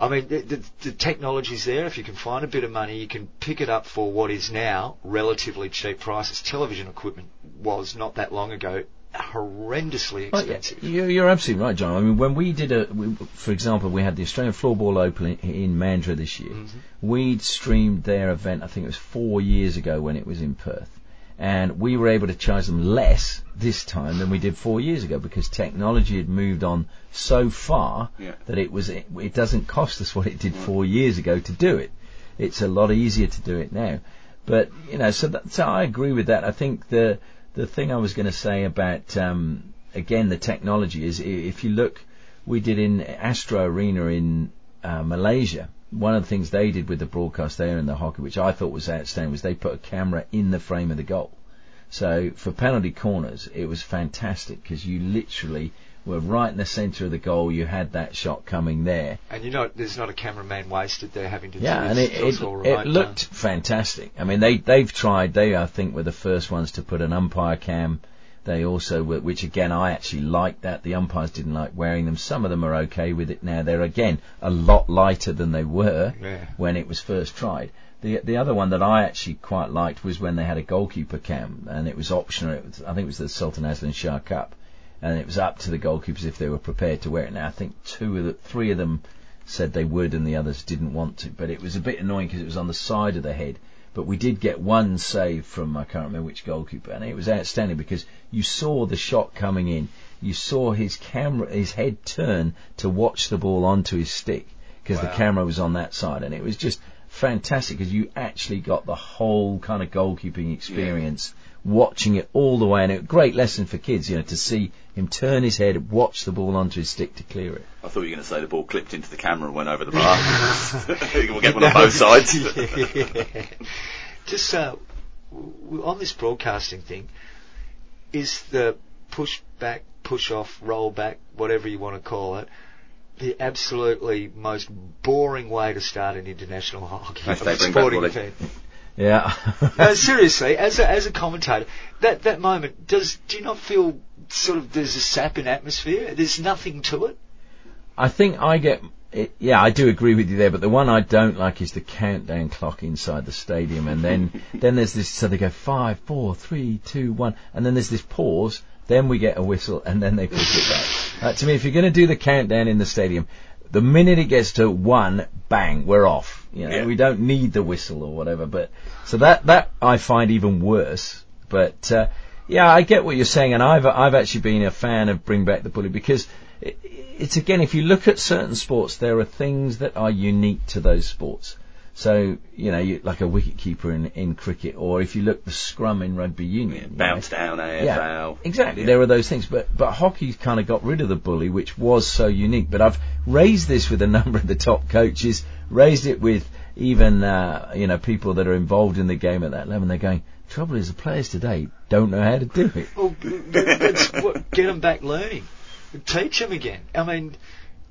I mean, the, the, the technology's there. If you can find a bit of money, you can pick it up for what is now relatively cheap prices. Television equipment was not that long ago horrendously expensive. you're, you're absolutely right, John. I mean, when we did a, we, for example, we had the Australian Floorball Open in, in Mandurah this year. Mm-hmm. We'd streamed their event, I think it was four years ago when it was in Perth. And we were able to charge them less this time than we did four years ago because technology had moved on so far Yeah. that it was, it, it doesn't cost us what it did four years ago to do it. It's a lot easier to do it now. But, you know, so that, so I agree with that. I think the, the thing I was going to say about um, again the technology is if you look, we did in Astro Arena in uh, Malaysia. One of the things they did with the broadcast there in the hockey, which I thought was outstanding, was they put a camera in the frame of the goal. So for penalty corners, it was fantastic because you literally were right in the centre of the goal. You had that shot coming there. And you know, there's not a cameraman wasted there having to Yeah, do and this. it, it, it looked fantastic. I mean, they they've tried. They I think were the first ones to put an umpire cam. They also were, which again I actually liked that. The umpires didn't like wearing them. Some of them are okay with it now. They're again a lot lighter than they were Yeah. when it was first tried. The the other one that I actually quite liked was when they had a goalkeeper cam and it was optional. It was, I think it was the Sultan Azlan Shah Cup, and it was up to the goalkeepers if they were prepared to wear it. Now I think two of the three of them said they would and the others didn't want to. But it was a bit annoying because it was on the side of the head. But we did get one save from I can't remember which goalkeeper, and it was outstanding because you saw the shot coming in, you saw his camera, his head turn to watch the ball onto his stick because the camera was on that side, and it was just fantastic because you actually got the whole kind of goalkeeping experience watching it all the way, and a great lesson for kids, you know, to see him turn his head, watch the ball onto his stick to clear it. I thought you were going to say the ball clipped into the camera and went over the bar. we'll get one on both sides. Just uh, w- w- on this broadcasting thing, is the push back, push off, roll back, whatever you want to call it, the absolutely most boring way to start an international hockey If they bring back sporting event. Yeah. No, seriously, as a, as a commentator, that that moment does do you not feel sort of there's a sap in atmosphere? There's nothing to it. I think I get. It, yeah, I do agree with you there, but the one I don't like is the countdown clock inside the stadium, and then then there's this. So they go five, four, three, two, one, and then there's this pause. Then we get a whistle, and then they push it back. Uh, to me, if you're going to do the countdown in the stadium, the minute it gets to one, bang, we're off. You know, Yeah. we don't need the whistle or whatever. But so that that I find even worse. But uh, yeah, I get what you're saying, and I've I've actually been a fan of Bring Back the Bully because it, it's again, if you look at certain sports, there are things that are unique to those sports. So you know, you, like a wicket keeper in, in cricket, or if you look the scrum in rugby union, you know, Bounce down AFL. yeah, exactly. Yeah. There are those things, but but hockey kind of got rid of the bully, which was so unique. But I've raised this with a number of the top coaches, raised it with even uh, you know people that are involved in the game at that level, and they're going. Trouble is, the players today don't know how to do it. Well, that- that's what, get them back learning. Teach them again. I mean,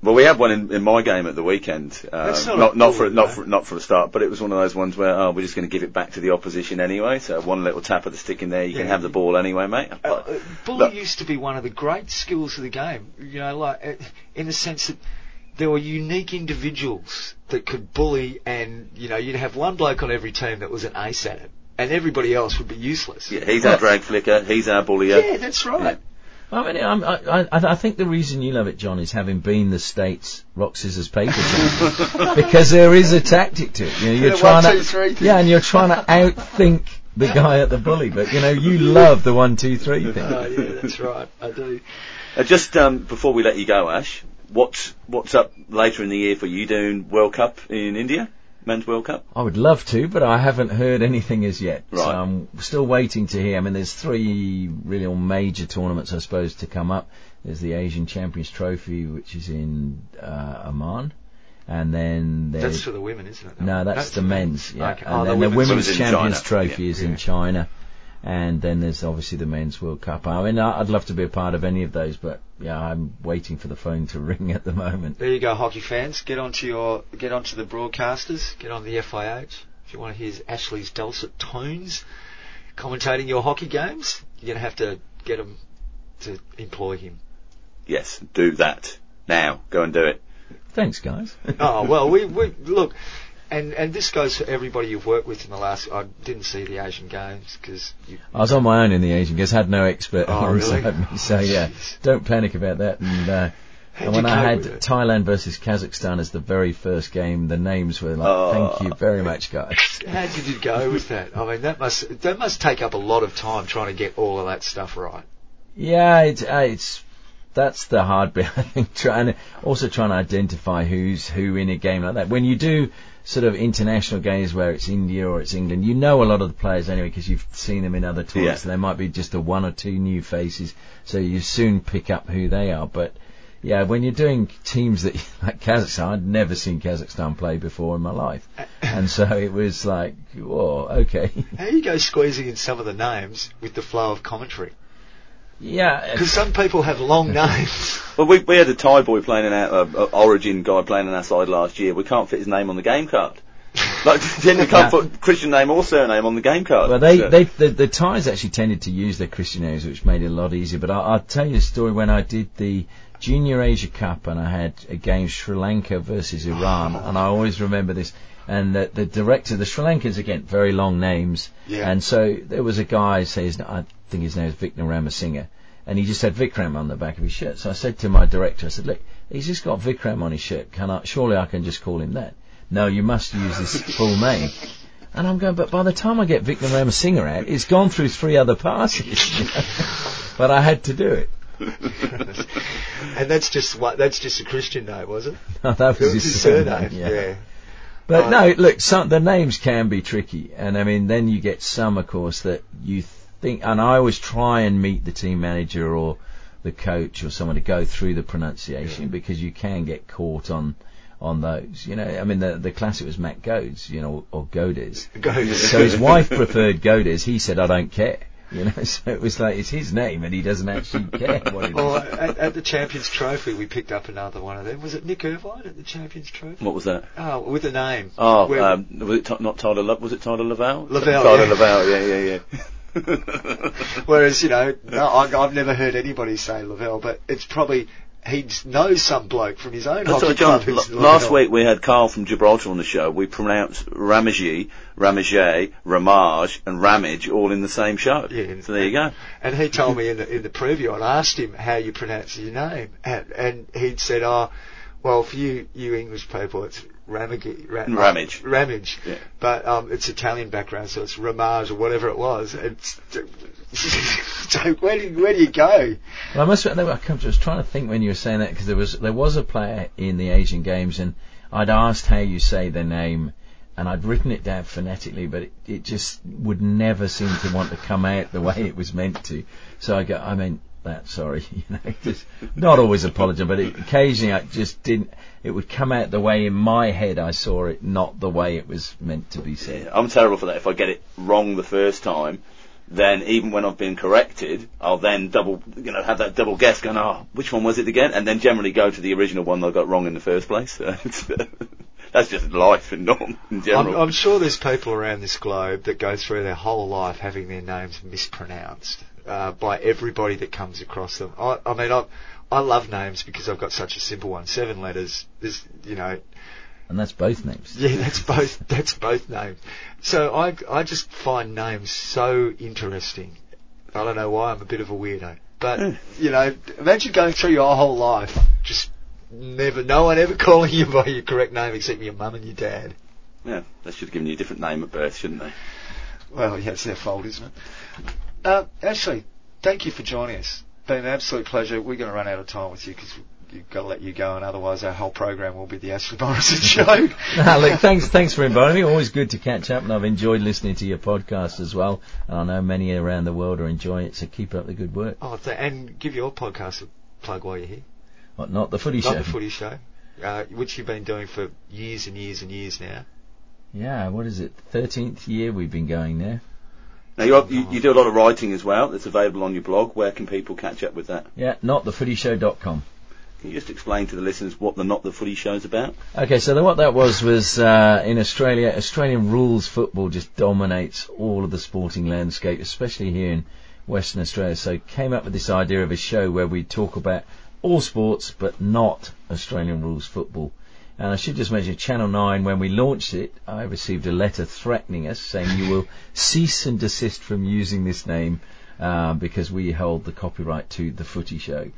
Well, we had one in, in my game at the weekend. Uh, That's not not a not for bully, not for not for a start, but it was one of those ones where oh, we're just going to give it back to the opposition anyway. So one little tap of the stick in there, you can have the ball anyway, mate. Uh, uh, bully look, used to be one of the great skills of the game. You know, like uh, in the sense that there were unique individuals that could bully, and you know, you'd have one bloke on every team that was an ace at it, and everybody else would be useless. yeah, he's our drag flicker, he's our bullier. Yeah, that's right. I mean, I'm, I, I, I think the reason you love it, John, is having been the state's rock scissors paper team. because there is a tactic to it. You know, you're The trying one, to, two, three yeah, and you're trying to outthink the guy at the bully. But you know, you love the one, two, three thing. Oh, yeah, that's right. I do. Uh, just um, before we let you go, Ash, what's what's up later in the year for you doing World Cup in India, Men's World Cup? I would love to, but I haven't heard anything as yet. So Right. I'm still waiting to hear. I mean, there's three really major tournaments, I suppose, to come up. There's the Asian Champions Trophy, which is in uh, Oman, and then there's That's for the women, isn't it? No, that's the men's. Yeah. Okay. And Oh, the then the women's- women's, Women's champions China. trophy Yeah. is Yeah. in China, and then there's obviously the men's World Cup. I mean, I- I'd love to be a part of any of those, but yeah, I'm waiting for the phone to ring at the moment. There you go, hockey fans. Get onto your, get onto the broadcasters. Get on the FIH. If you want to hear Ashley's dulcet tones commentating your hockey games, you're going to have to get them to employ him. Yes, do that now. Go and do it. Thanks, guys. oh well, we, we look, and and this goes for everybody you've worked with in the last. I didn't see the Asian Games because. I was on my own in the Asian Games, had no expert Oh, really? me, so yeah, Jeez. don't panic about that. And, uh, and when I had? Thailand versus Kazakhstan as the very first game, the names were like, Oh. "Thank you very much, guys." How did you go with that? I mean, that must that must take up a lot of time trying to get all of that stuff right. Yeah, it's uh, it's that's the hard bit. I think trying to also trying to identify who's who in a game like that. When you do sort of international games where it's India or it's England, you know a lot of the players anyway because you've seen them in other tournaments. Yeah. There might be just a one or two new faces, so you soon pick up who they are. But yeah, when you're doing teams that like Kazakhstan, I'd never seen Kazakhstan play before in my life, and so it was like, whoa, okay, How do you go squeezing in some of the names with the flow of commentary? Yeah. Because some people have long names. Well, we, we had a Thai boy playing in our, uh, uh, Origin guy playing on our side last year. We can't fit his name on the game card. Like, then you can't put Christian name or surname on the game card. Well, they, So- they, the, the Thais actually tended to use their Christian names, which made it a lot easier. But I, I'll tell you a story when I did the Junior Asia Cup and I had a game Sri Lanka versus Iran, and I always remember this. And the, the director, the Sri Lankans again, very long names. Yeah. And so there was a guy, say his, I think his name is Vikram Ramasinghe, and he just had Vikram on the back of his shirt. So I said to my director, I said, look, he's just got Vikram on his shirt. Can I, surely I can just call him that. No, you must use his full name. And I'm going, but by the time I get Vikram Ramasinghe out, it's gone through three other passes. you know. but I had to do it. and that's just what that's just a Christian name, was it? that That was was his his surname. surname. yeah. Yeah. But Uh, no, look, some, the names can be tricky, and I mean, then you get some, of course, that you think, and I always try and meet the team manager or the coach or someone to go through the pronunciation because you can get caught on on those. You know, I mean, the the classic was Matt Gohdes, you know, or Gohdes. Go. So his wife preferred Gohdes. He said, "I don't care." You know, so it was like it's his name, and he doesn't actually care what it is. Well, at, at the Champions Trophy, we picked up another one of them. Was it Nick Irvine at the Champions Trophy? what was that? Oh, with a name. Oh, um, was it Ty- not Tyler? Lo- was it Tyler Lavelle? Lavelle, Tyler yeah. Lavelle. Yeah, yeah, yeah. Whereas, you know, no, I, I've never heard anybody say Lavelle, but it's probably he knows some bloke from his own That's hockey club. l- last week we had Carl from Gibraltar on the show. We pronounced Ramage, Ramage, Ramage, and Ramage all in the same show. Yeah. So there you go. And he told me in the, in the preview, I asked him how you pronounce your name, and, and he'd said, "Oh, well, for you you English people, it's Ramage, Ra- Ramage. Ramage, Yeah. but um, it's Italian background, so it's Ramage or whatever it was." It's, so where do you, where do you go? Well, I must. I was trying to think when you were saying that because there was there was a player in the Asian Games, and I'd asked how you say their name, and I'd written it down phonetically, but it, it just would never seem to want to come out the way it was meant to. So I go, I mean, that. Sorry, you know, just not always apologize, but it, occasionally I just didn't. It would come out the way in my head I saw it, not the way it was meant to be said. Yeah, I'm terrible for that. If I get it wrong the first time, then even when I've been corrected, I'll then double, you know, have that double guess going, oh, which one was it again? And then generally go to the original one that I got wrong in the first place. That's just life and norm in I'm, general. I'm sure there's people around this globe that go through their whole life having their names mispronounced uh, by everybody that comes across them. I, I mean, I, I love names because I've got such a simple one. Seven letters. There's, you know, And that's both names. yeah, that's both. That's both names. So I, I just find names so interesting. I don't know why I'm a bit of a weirdo, but you know, imagine going through your whole life just never, no one ever calling you by your correct name except your mum and your dad. yeah, they should have given you a different name at birth, shouldn't they? Well, yeah, it's their fault, isn't it? Uh, Ashley, thank you for joining us. Been an absolute pleasure. We're going to run out of time with you because you've got to let you go, and otherwise our whole program will be the Ashley Morrison show. Ah, look, thanks, thanks for inviting me. Always good to catch up, and I've enjoyed listening to your podcast as well. And I know many around the world are enjoying it, so keep up the good work. oh, th- and give your podcast a plug while you're here. What, not the footy Not show. the Footy Show, uh, which you've been doing for years and years and years now. Yeah, what is it? Thirteenth year we've been going there. Now you, you do a lot of writing as well. That's available on your blog. Where can people catch up with that? Yeah, notthefootyshow.com. Can you just explain to the listeners what the Not the Footy Show is about? Okay, so then what that was was uh, in Australia, Australian rules football just dominates all of the sporting landscape, especially here in Western Australia. So came up with this idea of a show where we talk about all sports but not Australian rules football. And I should just mention Channel 9, when we launched it, I received a letter threatening us saying you will cease and desist from using this name uh, because we hold the copyright to the footy show.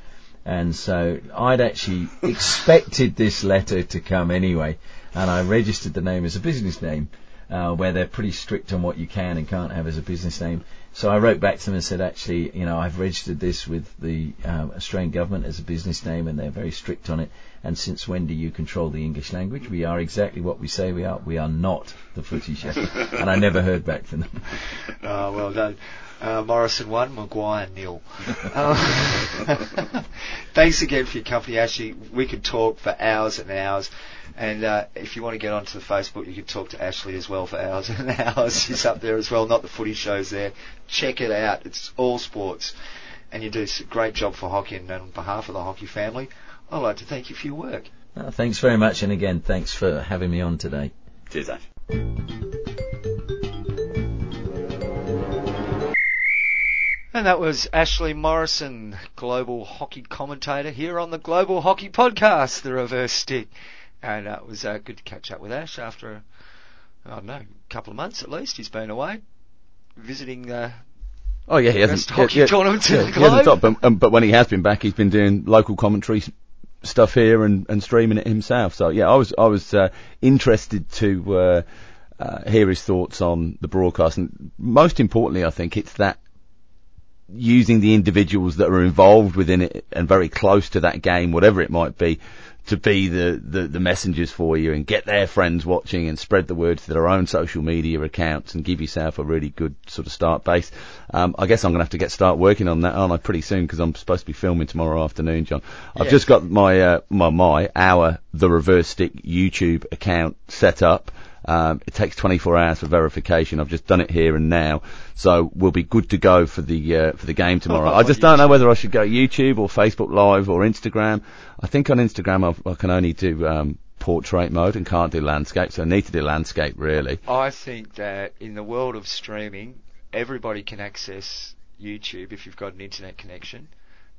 And so I'd actually expected this letter to come anyway, and I registered the name as a business name, uh, where they're pretty strict on what you can and can't have as a business name. So I wrote back to them and said, actually, you know, I've registered this with the um, Australian government as a business name, and they're very strict on it. And since when do you control the English language? We are exactly what we say we are. We are not the footy show. and I never heard back from them. Oh, well done. Uh, Morrison one, McGuire nil. Uh, thanks again for your company, Ashley. We could talk for hours and hours. And uh, if you want to get onto the Facebook, you can talk to Ashley as well for hours and hours. She's up there as well. Not the footy shows there. Check it out. It's all sports, and you do a great job for hockey. And on behalf of the hockey family, I'd like to thank you for your work. Uh, thanks very much, and again, thanks for having me on today. Cheers, Ash. And that was Ashley Morrison, global hockey commentator here on the Global Hockey Podcast, the reverse stick. And uh, it was uh, good to catch up with Ash after, I don't know, a couple of months at least. He's been away visiting uh, Oh yeah, he the hasn't. hockey yeah, tournaments yeah, he hasn't stopped, but, um, but when he has been back, he's been doing local commentary stuff here and, and streaming it himself. So yeah, I was I was uh, interested to uh, uh, hear his thoughts on the broadcast, and most importantly, I think it's that using the individuals that are involved within it and very close to that game, whatever it might be, to be the, the, the messengers for you and get their friends watching and spread the word to their own social media accounts and give yourself a really good sort of start base. Um, I guess I'm going to have to get start working on that, aren't I, pretty soon because I'm supposed to be filming tomorrow afternoon, John. I've Yes. just got my, uh, my, my, our, the reverse stick YouTube account set up. Um, it takes 24 hours for verification. I've just done it here and now, so we'll be good to go for the uh, for the game tomorrow. I just don't know whether I should go YouTube or Facebook Live or Instagram. I think on Instagram I've, I can only do um, portrait mode and can't do landscape, so I need to do landscape really. I think that in the world of streaming, everybody can access YouTube if you've got an internet connection.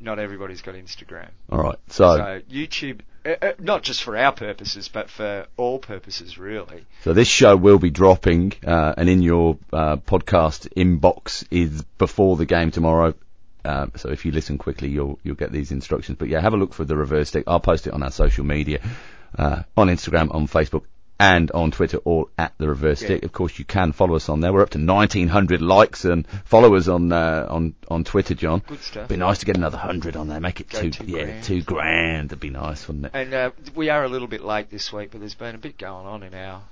Not everybody's got Instagram. All right, so So YouTube, uh, uh, not just for our purposes, but for all purposes, really. So this show will be dropping, uh, and in your uh, podcast inbox is before the game tomorrow. Um, so if you listen quickly, you'll you'll get these instructions. But yeah, have a look for the reverse stick. I'll post it on our social media, uh, on Instagram, on Facebook, and on Twitter, all at the reverse Yeah. stick. Of course, you can follow us on there. We're up to 1,900 likes and followers on uh, on on Twitter, John. Good stuff. Be nice to get another hundred on there. Make it Go two, two yeah, grand. two grand. That'd be nice, wouldn't it? And uh, we are a little bit late this week, but there's been a bit going on in our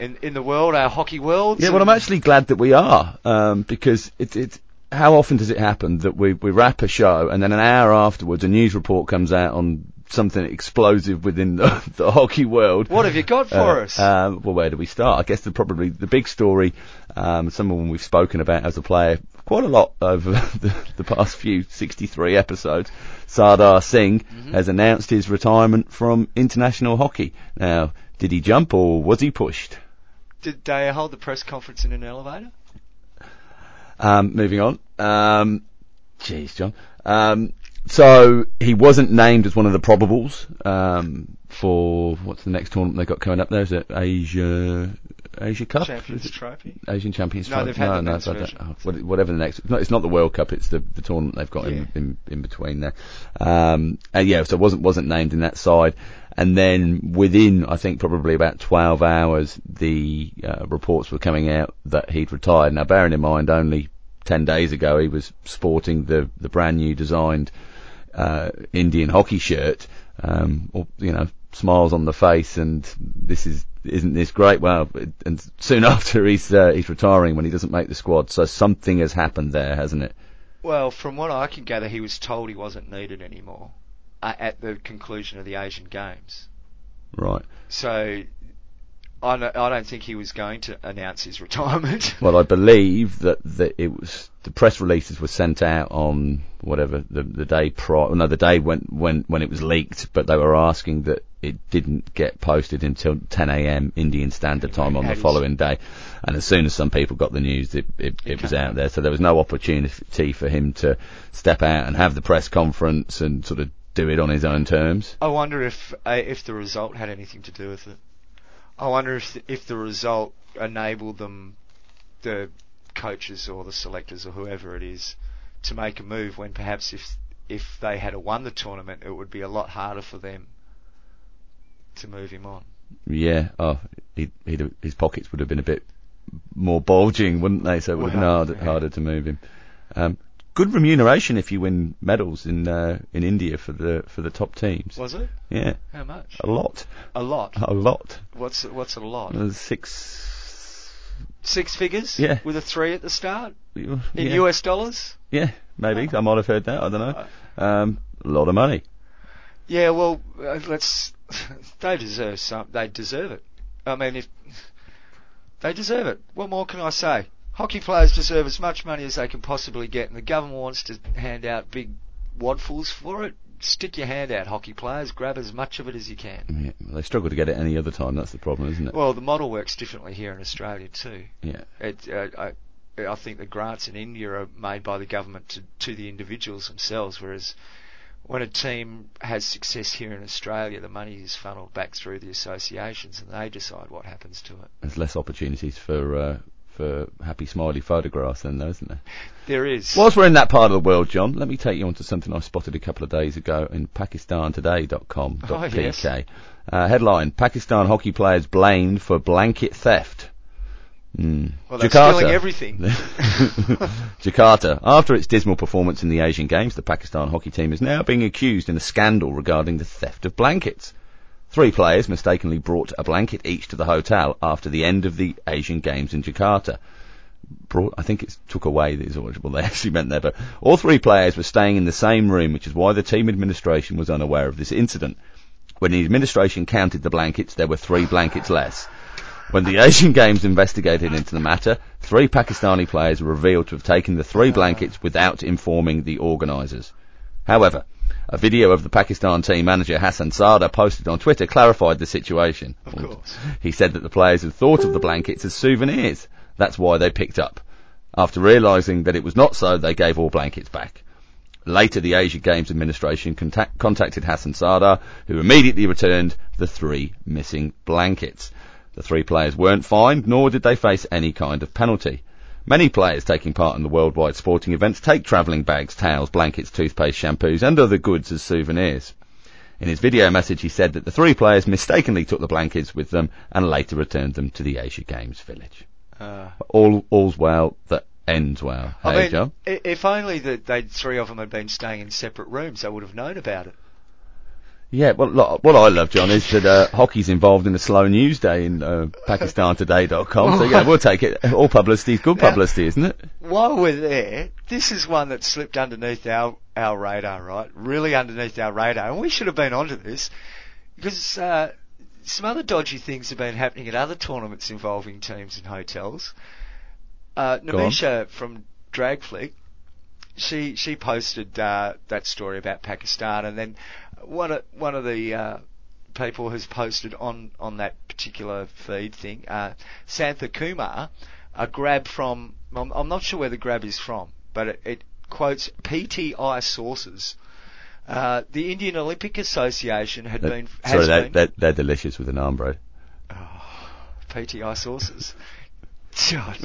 in in the world, our hockey world. Yeah, well, I'm actually glad that we are um, because it's it's how often does it happen that we, we wrap a show and then an hour afterwards a news report comes out on something explosive within the, the hockey world? What have you got for Uh, us? Um, well, where do we start? I guess the probably the big story, um, someone we've spoken about as a player quite a lot over the, the past few 63 episodes. Sardar Singh Mm-hmm. has announced his retirement from international hockey. Now, did he jump or was he pushed? Did they hold the press conference in an elevator? Um, moving on. Um, jeez, John. Um, so he wasn't named as one of the probables um, for what's the next tournament they got coming up there? Is it Asia Asia Cup? Champions Trophy. Asian Champions No, Trophy? they've had the no, version. oh, whatever the next. It's not, it's not the World Cup. It's the, the tournament they've got Yeah. in, in in between there. Um, and yeah, so wasn't wasn't named in that side. And then within, I think probably about 12 hours, the uh, reports were coming out that he'd retired. Now, bearing in mind, only 10 days ago he was sporting the the brand new designed uh, Indian hockey shirt, um, or, you know, smiles on the face, and this is isn't this great? Well, it- and soon after he's uh, he's retiring when he doesn't make the squad, so something has happened there, hasn't it? Well, from what I can gather, he was told he wasn't needed anymore uh, at the conclusion of the Asian Games. Right. So I don't, I don't think he was going to announce his retirement. Well, I believe that, that it was the press releases were sent out on whatever the the day prior, no, the day when when when it was leaked, but they were asking that it didn't get posted until 10 a.m. Indian Standard Time on the following day, and as soon as some people got the news, it it, It was out out. there, so there was no opportunity for him to step out and have the press conference and sort of do it on his own terms. I wonder if uh, if the result had anything to do with it. I wonder if if the result enabled them, the coaches or the selectors or whoever it is, to make a move when perhaps if if they had won the tournament, it would be a lot harder for them to move him on. Yeah, oh, he, he'd, his pockets would have been a bit more bulging, wouldn't they? So it would have been Well, harder, yeah. harder to move him. Um, good remuneration if you win medals in uh, in India for the for the top teams. Was it? Yeah, How much? a lot, A lot. a lot. What's what's a lot? Uh, Six. Six figures? Yeah. With a three at the start in yeah. US dollars? Yeah, maybe I might have heard that. I don't Uh, know. Um, a lot of money. Yeah, well, uh, let's. They deserve some. They deserve it. I mean, if they deserve it, what more can I say? Hockey players deserve as much money as they can possibly get, and the government wants to hand out big wadfuls for it. Stick your hand out, hockey players. Grab as much of it as you can. Yeah, well, they struggle to get it any other time. That's the problem, isn't it? Well, the model works differently here in Australia too. yeah. It, uh, I, I think the grants in India are made by the government to, to the individuals themselves, whereas when a team has success here in Australia, the money is funneled back through the associations and they decide what happens to it. There's less opportunities for uh, for happy smiley photographs then, though, isn't there? There is. Whilst we're in that part of the world, John, let me take you on to something I spotted a couple of days ago in PakistanToday.com.pk. Oh, yes. uh, headline: Pakistan hockey players blamed for blanket theft. Mm. well, they're Jakarta. stealing everything. Jakarta. After its dismal performance in the Asian Games, the Pakistan hockey team is now being accused in a scandal regarding the theft of blankets. Three players mistakenly brought a blanket each to the hotel after the end of the Asian Games in Jakarta. Brought, I think it took away these well they actually meant there, but all three players were staying in the same room, which is why the team administration was unaware of this incident. When the administration counted the blankets, there were three blankets less. When the Asian Games investigated into the matter, three Pakistani players were revealed to have taken the three blankets without informing the organisers. However, a video of the Pakistan team manager Hassan Sardar posted on Twitter clarified the situation. Of course. He said that the players had thought of the blankets as souvenirs. That's why they picked up. After realising that it was not so, they gave all blankets back. Later, the Asia Games administration contact- contacted Hassan Sardar, who immediately returned the three missing blankets. The three players weren't fined, nor did they face any kind of penalty. Many players taking part in the worldwide sporting events take travelling bags, towels, blankets, toothpaste, shampoos, and other goods as souvenirs. In his video message, he said that the three players mistakenly took the blankets with them and later returned them to the Asia Games village. Uh, All, all's well that ends well. I hey, mean, John? if only that they three of them had been staying in separate rooms, they would have known about it. Yeah, well, look, what I love, John, is that uh, hockey's involved in a slow news day in uh, PakistanToday.com. So yeah, we'll take it. All publicity is good Now- publicity, isn't it? While we're there, this is one that slipped underneath our, our radar, right? Really underneath our radar. And we should have been onto this because, uh, some other dodgy things have been happening at other tournaments involving teams and hotels. Uh, Namisha from Dragflick, she, she posted, uh, that story about Pakistan and then one of, one of the, uh, people has posted on, on that particular feed thing, uh, Santha Kumar, a grab from, I'm, I'm not sure where the grab is from, but it, it quotes PTI sources. Uh, the Indian Olympic Association had been, has Sorry, they're, been, they're, they're delicious with an arm, bro. PTI sources. God.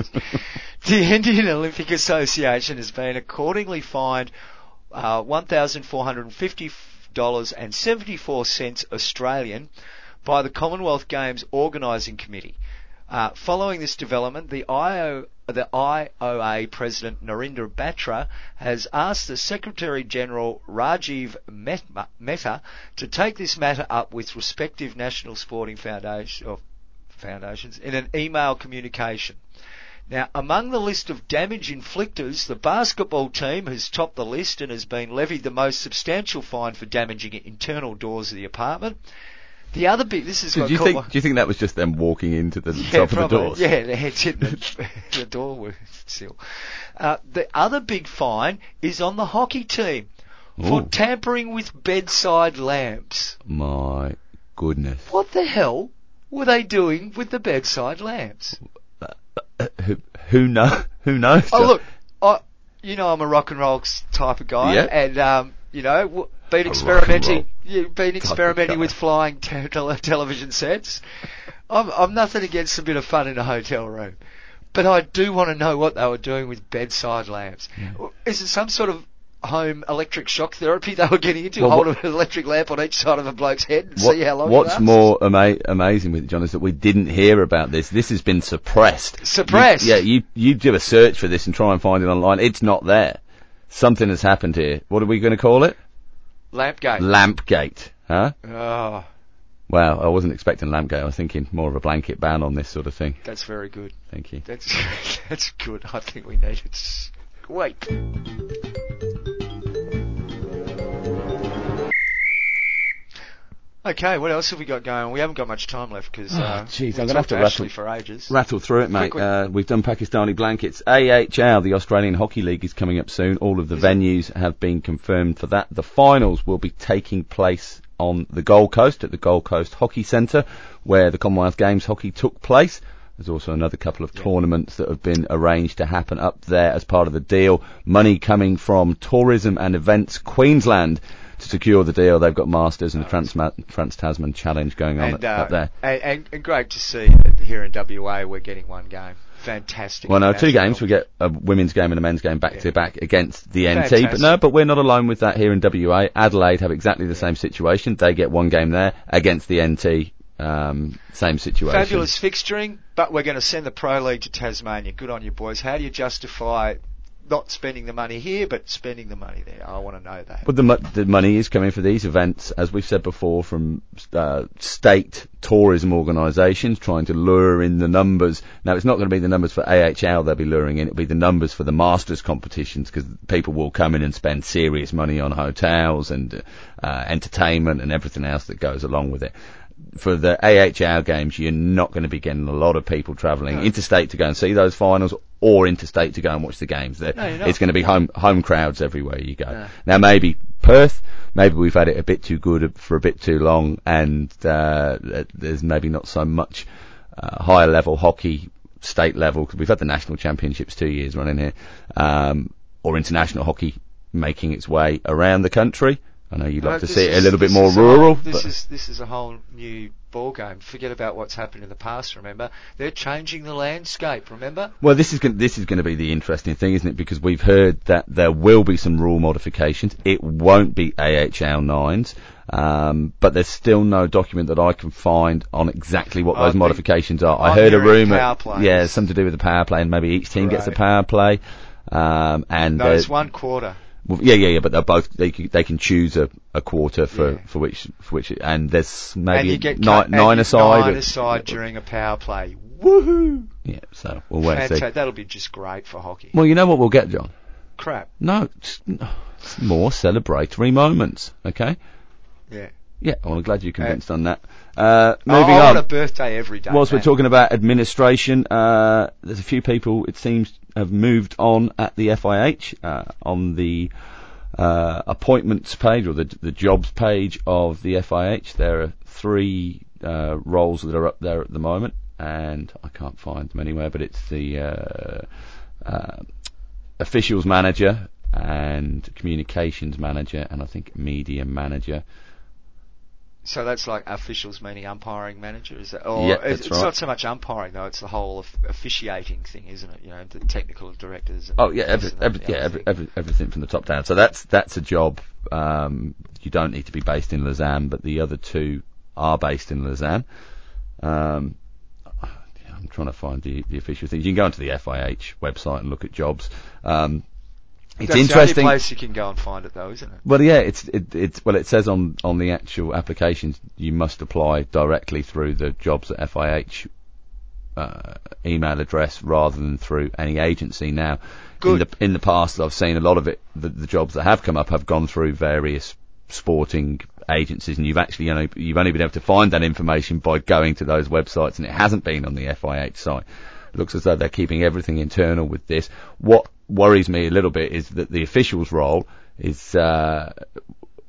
the Indian Olympic Association has been accordingly fined uh, $1,450.74 Australian by the Commonwealth Games Organising Committee. Uh, following this development, the, IO, the IOA President Narendra Batra has asked the Secretary General Rajiv Mehta to take this matter up with respective national sporting foundation, foundations in an email communication. Now, among the list of damage inflictors, the basketball team has topped the list and has been levied the most substantial fine for damaging internal doors of the apartment. The other big, this is Do what you think? my- Do you think that was just them walking into the yeah, top of the probably. doors? Yeah, their heads hitting the, the door with seal. Uh, the other big fine is on the hockey team for Ooh. tampering with bedside lamps. My goodness. What the hell were they doing with the bedside lamps? Who who know? Who knows? Oh look, I, you know I'm a rock and roll type of guy, Yeah. and um, you know been experimenting, been experimenting with flying te- tele- television sets. I'm, I'm nothing against a bit of fun in a hotel room, but I do want to know what they were doing with bedside lamps. Is it some sort of home electric shock therapy they were getting into? Well, hold what- an electric lamp on each side of a bloke's head and What- see how long. it what's more ama- amazing with it, John, is that we didn't hear about this. This has been suppressed. Suppressed? You- yeah, you you do a search for this and try and find it online. It's not there. Something has happened here. What are we going to call it? Lampgate. Lampgate. Huh? oh, Well, I wasn't expecting Lampgate. I was thinking more of a blanket ban on this sort of thing. that's very good. Thank you. That's that's good. I think we need it. Wait. Okay, what else have we got going? We haven't got much time left because Oh, uh, we've I'm gonna have to rattle- for ages. Rattle through it, mate. Uh, we've done Pakistani blankets. AHL, the Australian Hockey League, is coming up soon. All of the Is it? venues have been confirmed for that. The finals will be taking place on the Gold Coast at the Gold Coast Hockey Centre, where the Commonwealth Games hockey took place. There's also another couple of tournaments that have been arranged to happen up there as part of the deal. Money coming from Tourism and Events Queensland secure the deal. They've got Masters and the Trans, Trans Tasman Challenge going on and, up- uh, up there. and, and, and great to see here in WA we're getting one game. Fantastic. Well, no, two games. We get a women's game and a men's game back Yeah. to back against the NT. But no, but we're not alone with that here in WA. Adelaide have exactly the same situation. They get one game there against the NT. Um, same situation. Fabulous fixturing, but we're going to send the Pro League to Tasmania. Good on you, boys. How do you justify not spending the money here, but spending the money there? I want to know that. But the, mo- the money is coming for these events, as we've said before, from uh, state tourism organisations trying to lure in the numbers. Now, it's not going to be the numbers for AHL they'll be luring in. It'll be the numbers for the Masters competitions because people will come in and spend serious money on hotels and uh, entertainment and everything else that goes along with it. For the AHL games, you're not going to be getting a lot of people travelling No. interstate to go and see those finals or interstate to go and watch the games. They're- No, it's going to be home home crowds everywhere you go. No. Now maybe Perth, maybe we've had it a bit too good for a bit too long, and uh, there's maybe not so much uh, higher level hockey, state level because we've had the national championships two years running here, um, or international hockey making its way around the country. I know you'd like to see it a little bit more is rural. whole- this but- is this is a whole new ball game. Forget about what's happened in the past. Remember, they're changing the landscape. Remember, Well, this is going, this is going to be the interesting thing, isn't it? Because we've heard that there will be some rule modifications. It won't be AHL nines, um, but there's still no document that I can find on exactly what those think- modifications are. I heard a rumor, yeah, something to do with the power play, and maybe each team gets a power play. Um, and no, it's one quarter. Well, yeah, yeah, yeah, but they're both they can, they can choose a, a quarter for, Yeah. for which for which and there's and maybe you get nine, and nine aside. Nine but- during a power play. Woohoo! Yeah, so we'll wait and see. That'll be just great for hockey. Well, you know what we'll get, John? Crap. No, more celebratory moments. Okay. Yeah. Yeah, well, I'm glad you're convinced on that. Uh, moving oh, I on. want a birthday every day. Whilst we're talking about administration, uh, there's a few people it seems have moved on at the FIH uh, on the uh, appointments page or the the jobs page of the FIH. There are three uh, roles that are up there at the moment, and I can't find them anywhere. But it's the uh, uh, officials manager and communications manager, and I think media manager. So that's like officials meaning umpiring manager, is that? Or Yeah, it's, that's it's right. not so much umpiring though; it's the whole of officiating thing, isn't it? You know, the technical directors. And Oh yeah, every, every, yeah, every, every, everything from the top down. So that's that's a job. Um, you don't need to be based in Lausanne, but the other two are based in Lausanne. Um, I'm trying to find the, the official things. You can go onto the FIH website and look at jobs. Um, it's That's interesting. the only place you can go and find it, though, isn't it? Well, yeah, it's it, it's well, it says on on the actual applications you must apply directly through the jobs at FIH uh, email address rather than through any agency. Now, in Good. the in the past, I've seen a lot of it. The, the jobs that have come up have gone through various sporting agencies, and you've actually you know you've only been able to find that information by going to those websites, and it hasn't been on the FIH site. It looks as though they're keeping everything internal with this. What worries me a little bit is that the officials' role is uh,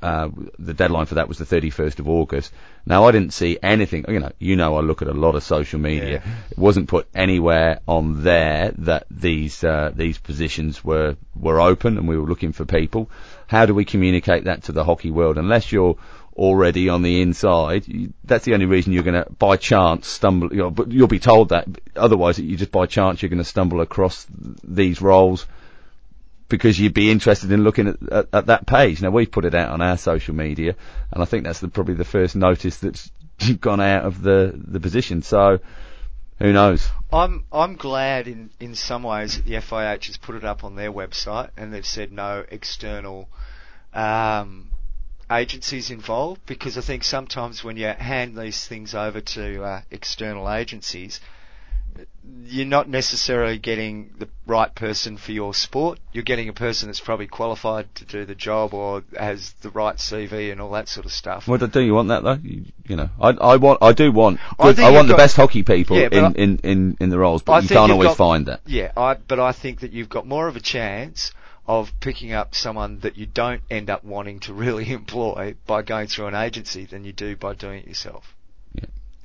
uh, the deadline for that was the 31st of August. Now I didn't see anything. You know, you know, I look at a lot of social media. Yeah. It wasn't put anywhere on there that these uh, these positions were were open and we were looking for people. How do we communicate that to the hockey world? Unless you're already on the inside, that's the only reason you're going to, by chance, stumble. You know, but you'll be told that. Otherwise, you just by chance you're going to stumble across these roles because you'd be interested in looking at, at, at that page. Now we've put it out on our social media, and I think that's the, probably the first notice that's gone out of the the position. So who knows? I'm I'm glad in in some ways that the FIH has put it up on their website and they've said no external um, agencies involved because I think sometimes when you hand these things over to uh, external agencies, you're not necessarily getting the right person for your sport. You're getting a person that's probably qualified to do the job or has the right CV and all that sort of stuff. What do you want that though? You, you know, I I want I do want I good, think I, want the got- best hockey people Yeah, in, I- in, in, in the roles, but I you can't always got- find that. Yeah, I, but I think that you've got more of a chance of picking up someone that you don't end up wanting to really employ by going through an agency than you do by doing it yourself.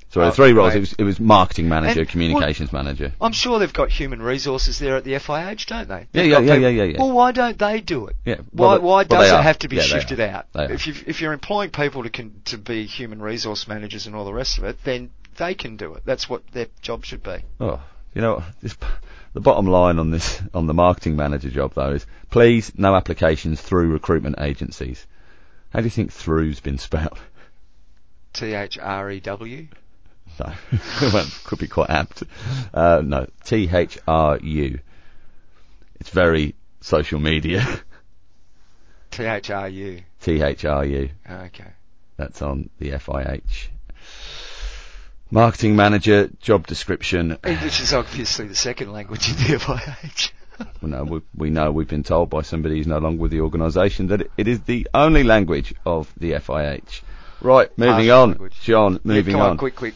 So Oh, three roles, right. it was, it was marketing manager, And- communications manager. I'm sure they've got human resources there at the FIH, don't they? Yeah, They've yeah, yeah, people- yeah, yeah, yeah. Well, why don't they do it? Yeah. Why, well, why well, does it have to be Yeah, shifted out? If you if you're employing people to can, to be human resource managers and all the rest of it, then they can do it. That's what their job should be. Oh, you know, this, the bottom line on this, on the marketing manager job though is, please, no applications through recruitment agencies. How do you think through's been spelled? T H R E W. No, well, could be quite apt. Uh, no, T H R U. It's very social media. T H R U. T H R U. Okay. That's on the FIH. Marketing manager job description. Uh, English is obviously the second language in the FIH. We know, we, we know we've been told by somebody who's no longer with the organisation that it, it is the only language of the FIH. Right, moving Harsh on. language. John, moving yeah, come on, on. quick, quick.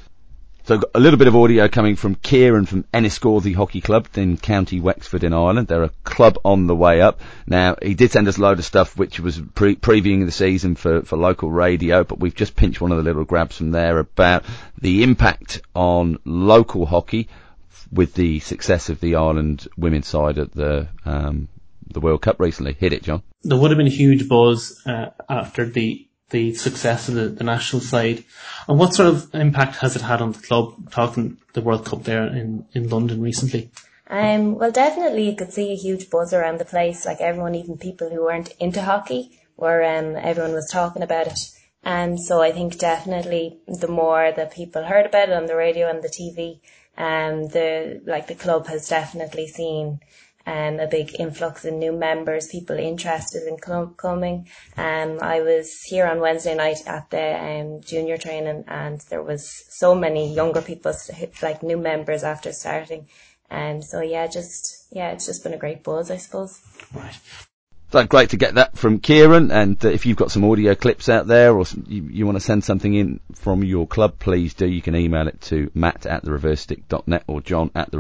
So a little bit of audio coming from Kieran from Enniscorthy Hockey Club in County Wexford in Ireland. They're a club on the way up. Now, he did send us a load of stuff which was pre- previewing the season for, for local radio, but we've just pinched one of the little grabs from there about the impact on local hockey with the success of the Ireland women's side at the, um, the World Cup recently. Hit it, John. there would have been huge buzz uh, after the the success of the, the national side. And what sort of impact has it had on the club? Talking the World Cup there in, in London recently. Um, well, definitely you could see a huge buzz around the place. Like everyone, even people who weren't into hockey, were um, everyone was talking about it. And so I think definitely the more that people heard about it on the radio and the TV, um, the like the club has definitely seen um, a big influx in new members, people interested in com- coming. Um, I was here on Wednesday night at the um, junior training and there was so many younger people, like new members after starting. And um, so yeah, just, yeah, it's just been a great buzz, I suppose. Right. So great to get that from Kieran. And uh, if you've got some audio clips out there or some, you, you want to send something in from your club, please do. You can email it to matt at the reversestick.net or john at the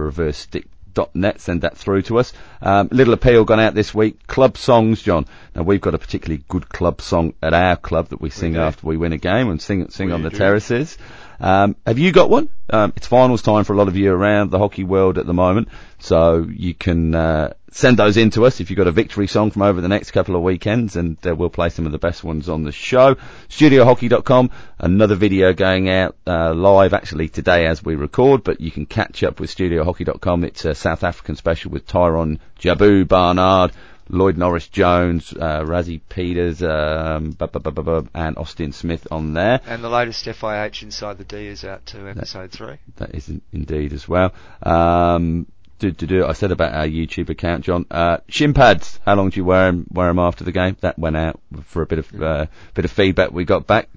reversestick.net. Send that through to us. Um, little appeal gone out this week. Club songs, John. Now we've got a particularly good club song at our club that we sing we after we win a game and sing sing we on the do. terraces. Um, have you got one? Um, it's finals time for a lot of you around the hockey world at the moment, so you can uh, send those in to us if you've got a victory song from over the next couple of weekends, and uh, we'll play some of the best ones on the show. StudioHockey.com, another video going out uh, live actually today as we record, but you can catch up with StudioHockey.com. It's a South African special with Tyrone Jabu Barnard Lloyd Norris Jones, uh, Rassie Pieterse, um, and Austin Smith on there. And the latest FIH Inside the D is out too, episode that, three. That is indeed as well. Um, do, do, do. I said about our YouTube account, John. Uh, shin pads. How long do you wear them? Wear them after the game? That went out for a bit of uh, bit of feedback we got back.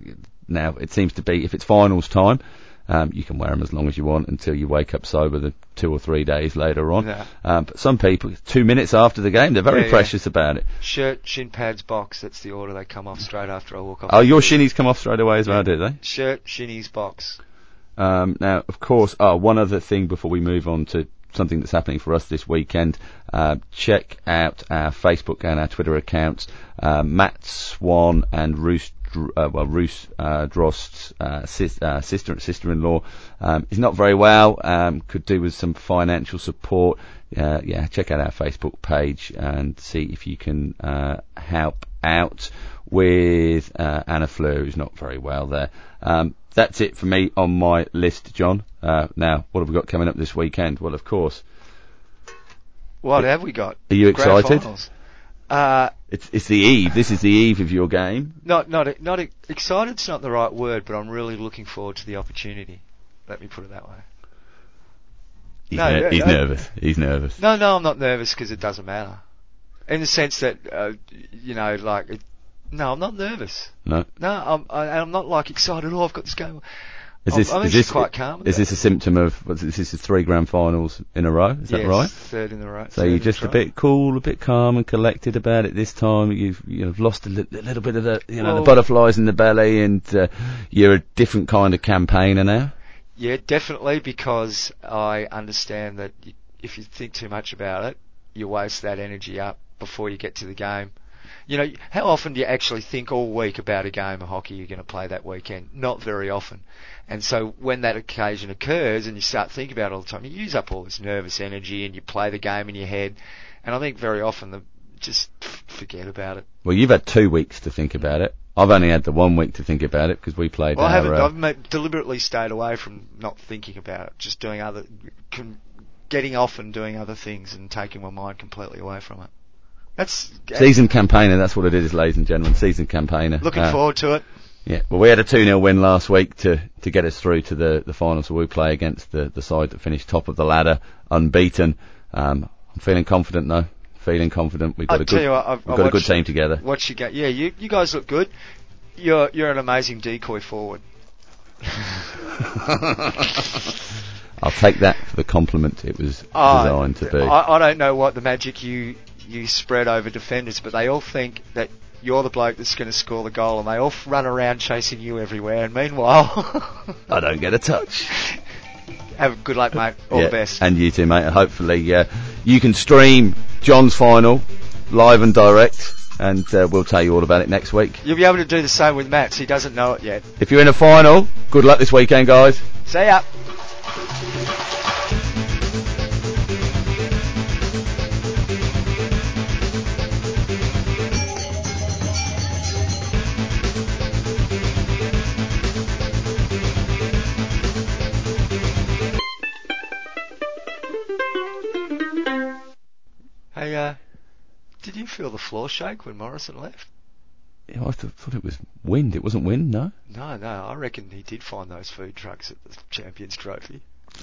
Now it seems to be if it's finals time, um, you can wear them as long as you want until you wake up sober the two or three days later on. Yeah. Um, but some people, two minutes after the game, they're very yeah, precious yeah. about it. Shirt, shin pads, box. That's the order. They come off straight after I walk off. Oh, your shinnies come off straight away as well, do they? Shirt, shinnies, box. Um, now, of course, oh, one other thing before we move on to something that's happening for us this weekend. Uh, check out our Facebook and our Twitter accounts. Uh, Matt Swann and Roost uh, well, Ruth uh, Drost's uh, sis, uh, sister sister-in-law um, is not very well. Um, could do with some financial support. Uh, yeah, check out our Facebook page and see if you can uh, help out with uh, Anna Fleur, who's not very well there. Um, that's it for me on my list, John. now, what have we got coming up this weekend? Well, of course. What have we got? Are you excited? Uh, it's it's the eve. This is the eve of your game. Not not not excited's not the right word, but I'm really looking forward to the opportunity. Let me put it that way. He's, no, ner- he's no, nervous. He's nervous. No, no, I'm not nervous because it doesn't matter. In the sense that, uh, you know, like, it, no, I'm not nervous. No. No, I'm, I, I'm not like excited. Oh, I've got this game. Is this, is this quite calm. Is this a symptom of this is three grand finals in a row? Is yes, that right? Third in a row. So you're just a bit cool, a bit calm and collected about it this time. You've you've lost a, li- a little bit of the you know well, the butterflies in the belly, and uh, you're a different kind of campaigner now. Yeah, definitely because I understand that if you think too much about it, you waste that energy up before you get to the game. You know, how often do you actually think all week about a game of hockey you're going to play that weekend? Not very often. And so when that occasion occurs and you start thinking about it all the time, you use up all this nervous energy and you play the game in your head. And I think very often the, just forget about it. Well, you've had two weeks to think about it. I've only had the one week to think about it because we played. Well, our, I haven't. Uh, I've made, deliberately stayed away from not thinking about it, just doing other, com, getting off and doing other things and taking my mind completely away from it. That's season campaigner. That's what it is, ladies and gentlemen. Season campaigner. Looking uh, forward to it. Yeah, well, we had a 2 0 win last week to, to get us through to the, the final, so we play against the, the side that finished top of the ladder, unbeaten. Um, I'm feeling confident though. Feeling confident. We've got, a good, what, I've, we've got a good team together. What you get? Yeah, you, you guys look good. You're, you're an amazing decoy forward. I'll take that for the compliment it was uh, designed to be. I, I don't know what the magic you you spread over defenders, but they all think that you're the bloke that's going to score the goal, and they all run around chasing you everywhere. And meanwhile, I don't get a touch. Have good luck, mate. All yeah, the best. And you too, mate. Hopefully, uh, you can stream John's final live and direct, and uh, we'll tell you all about it next week. You'll be able to do the same with Matt. He doesn't know it yet. If you're in a final, good luck this weekend, guys. See ya. Feel the floor shake when Morrison left? Yeah, I th- thought it was wind. It wasn't wind, no. No, no. I reckon he did find those food trucks at the Champions Trophy.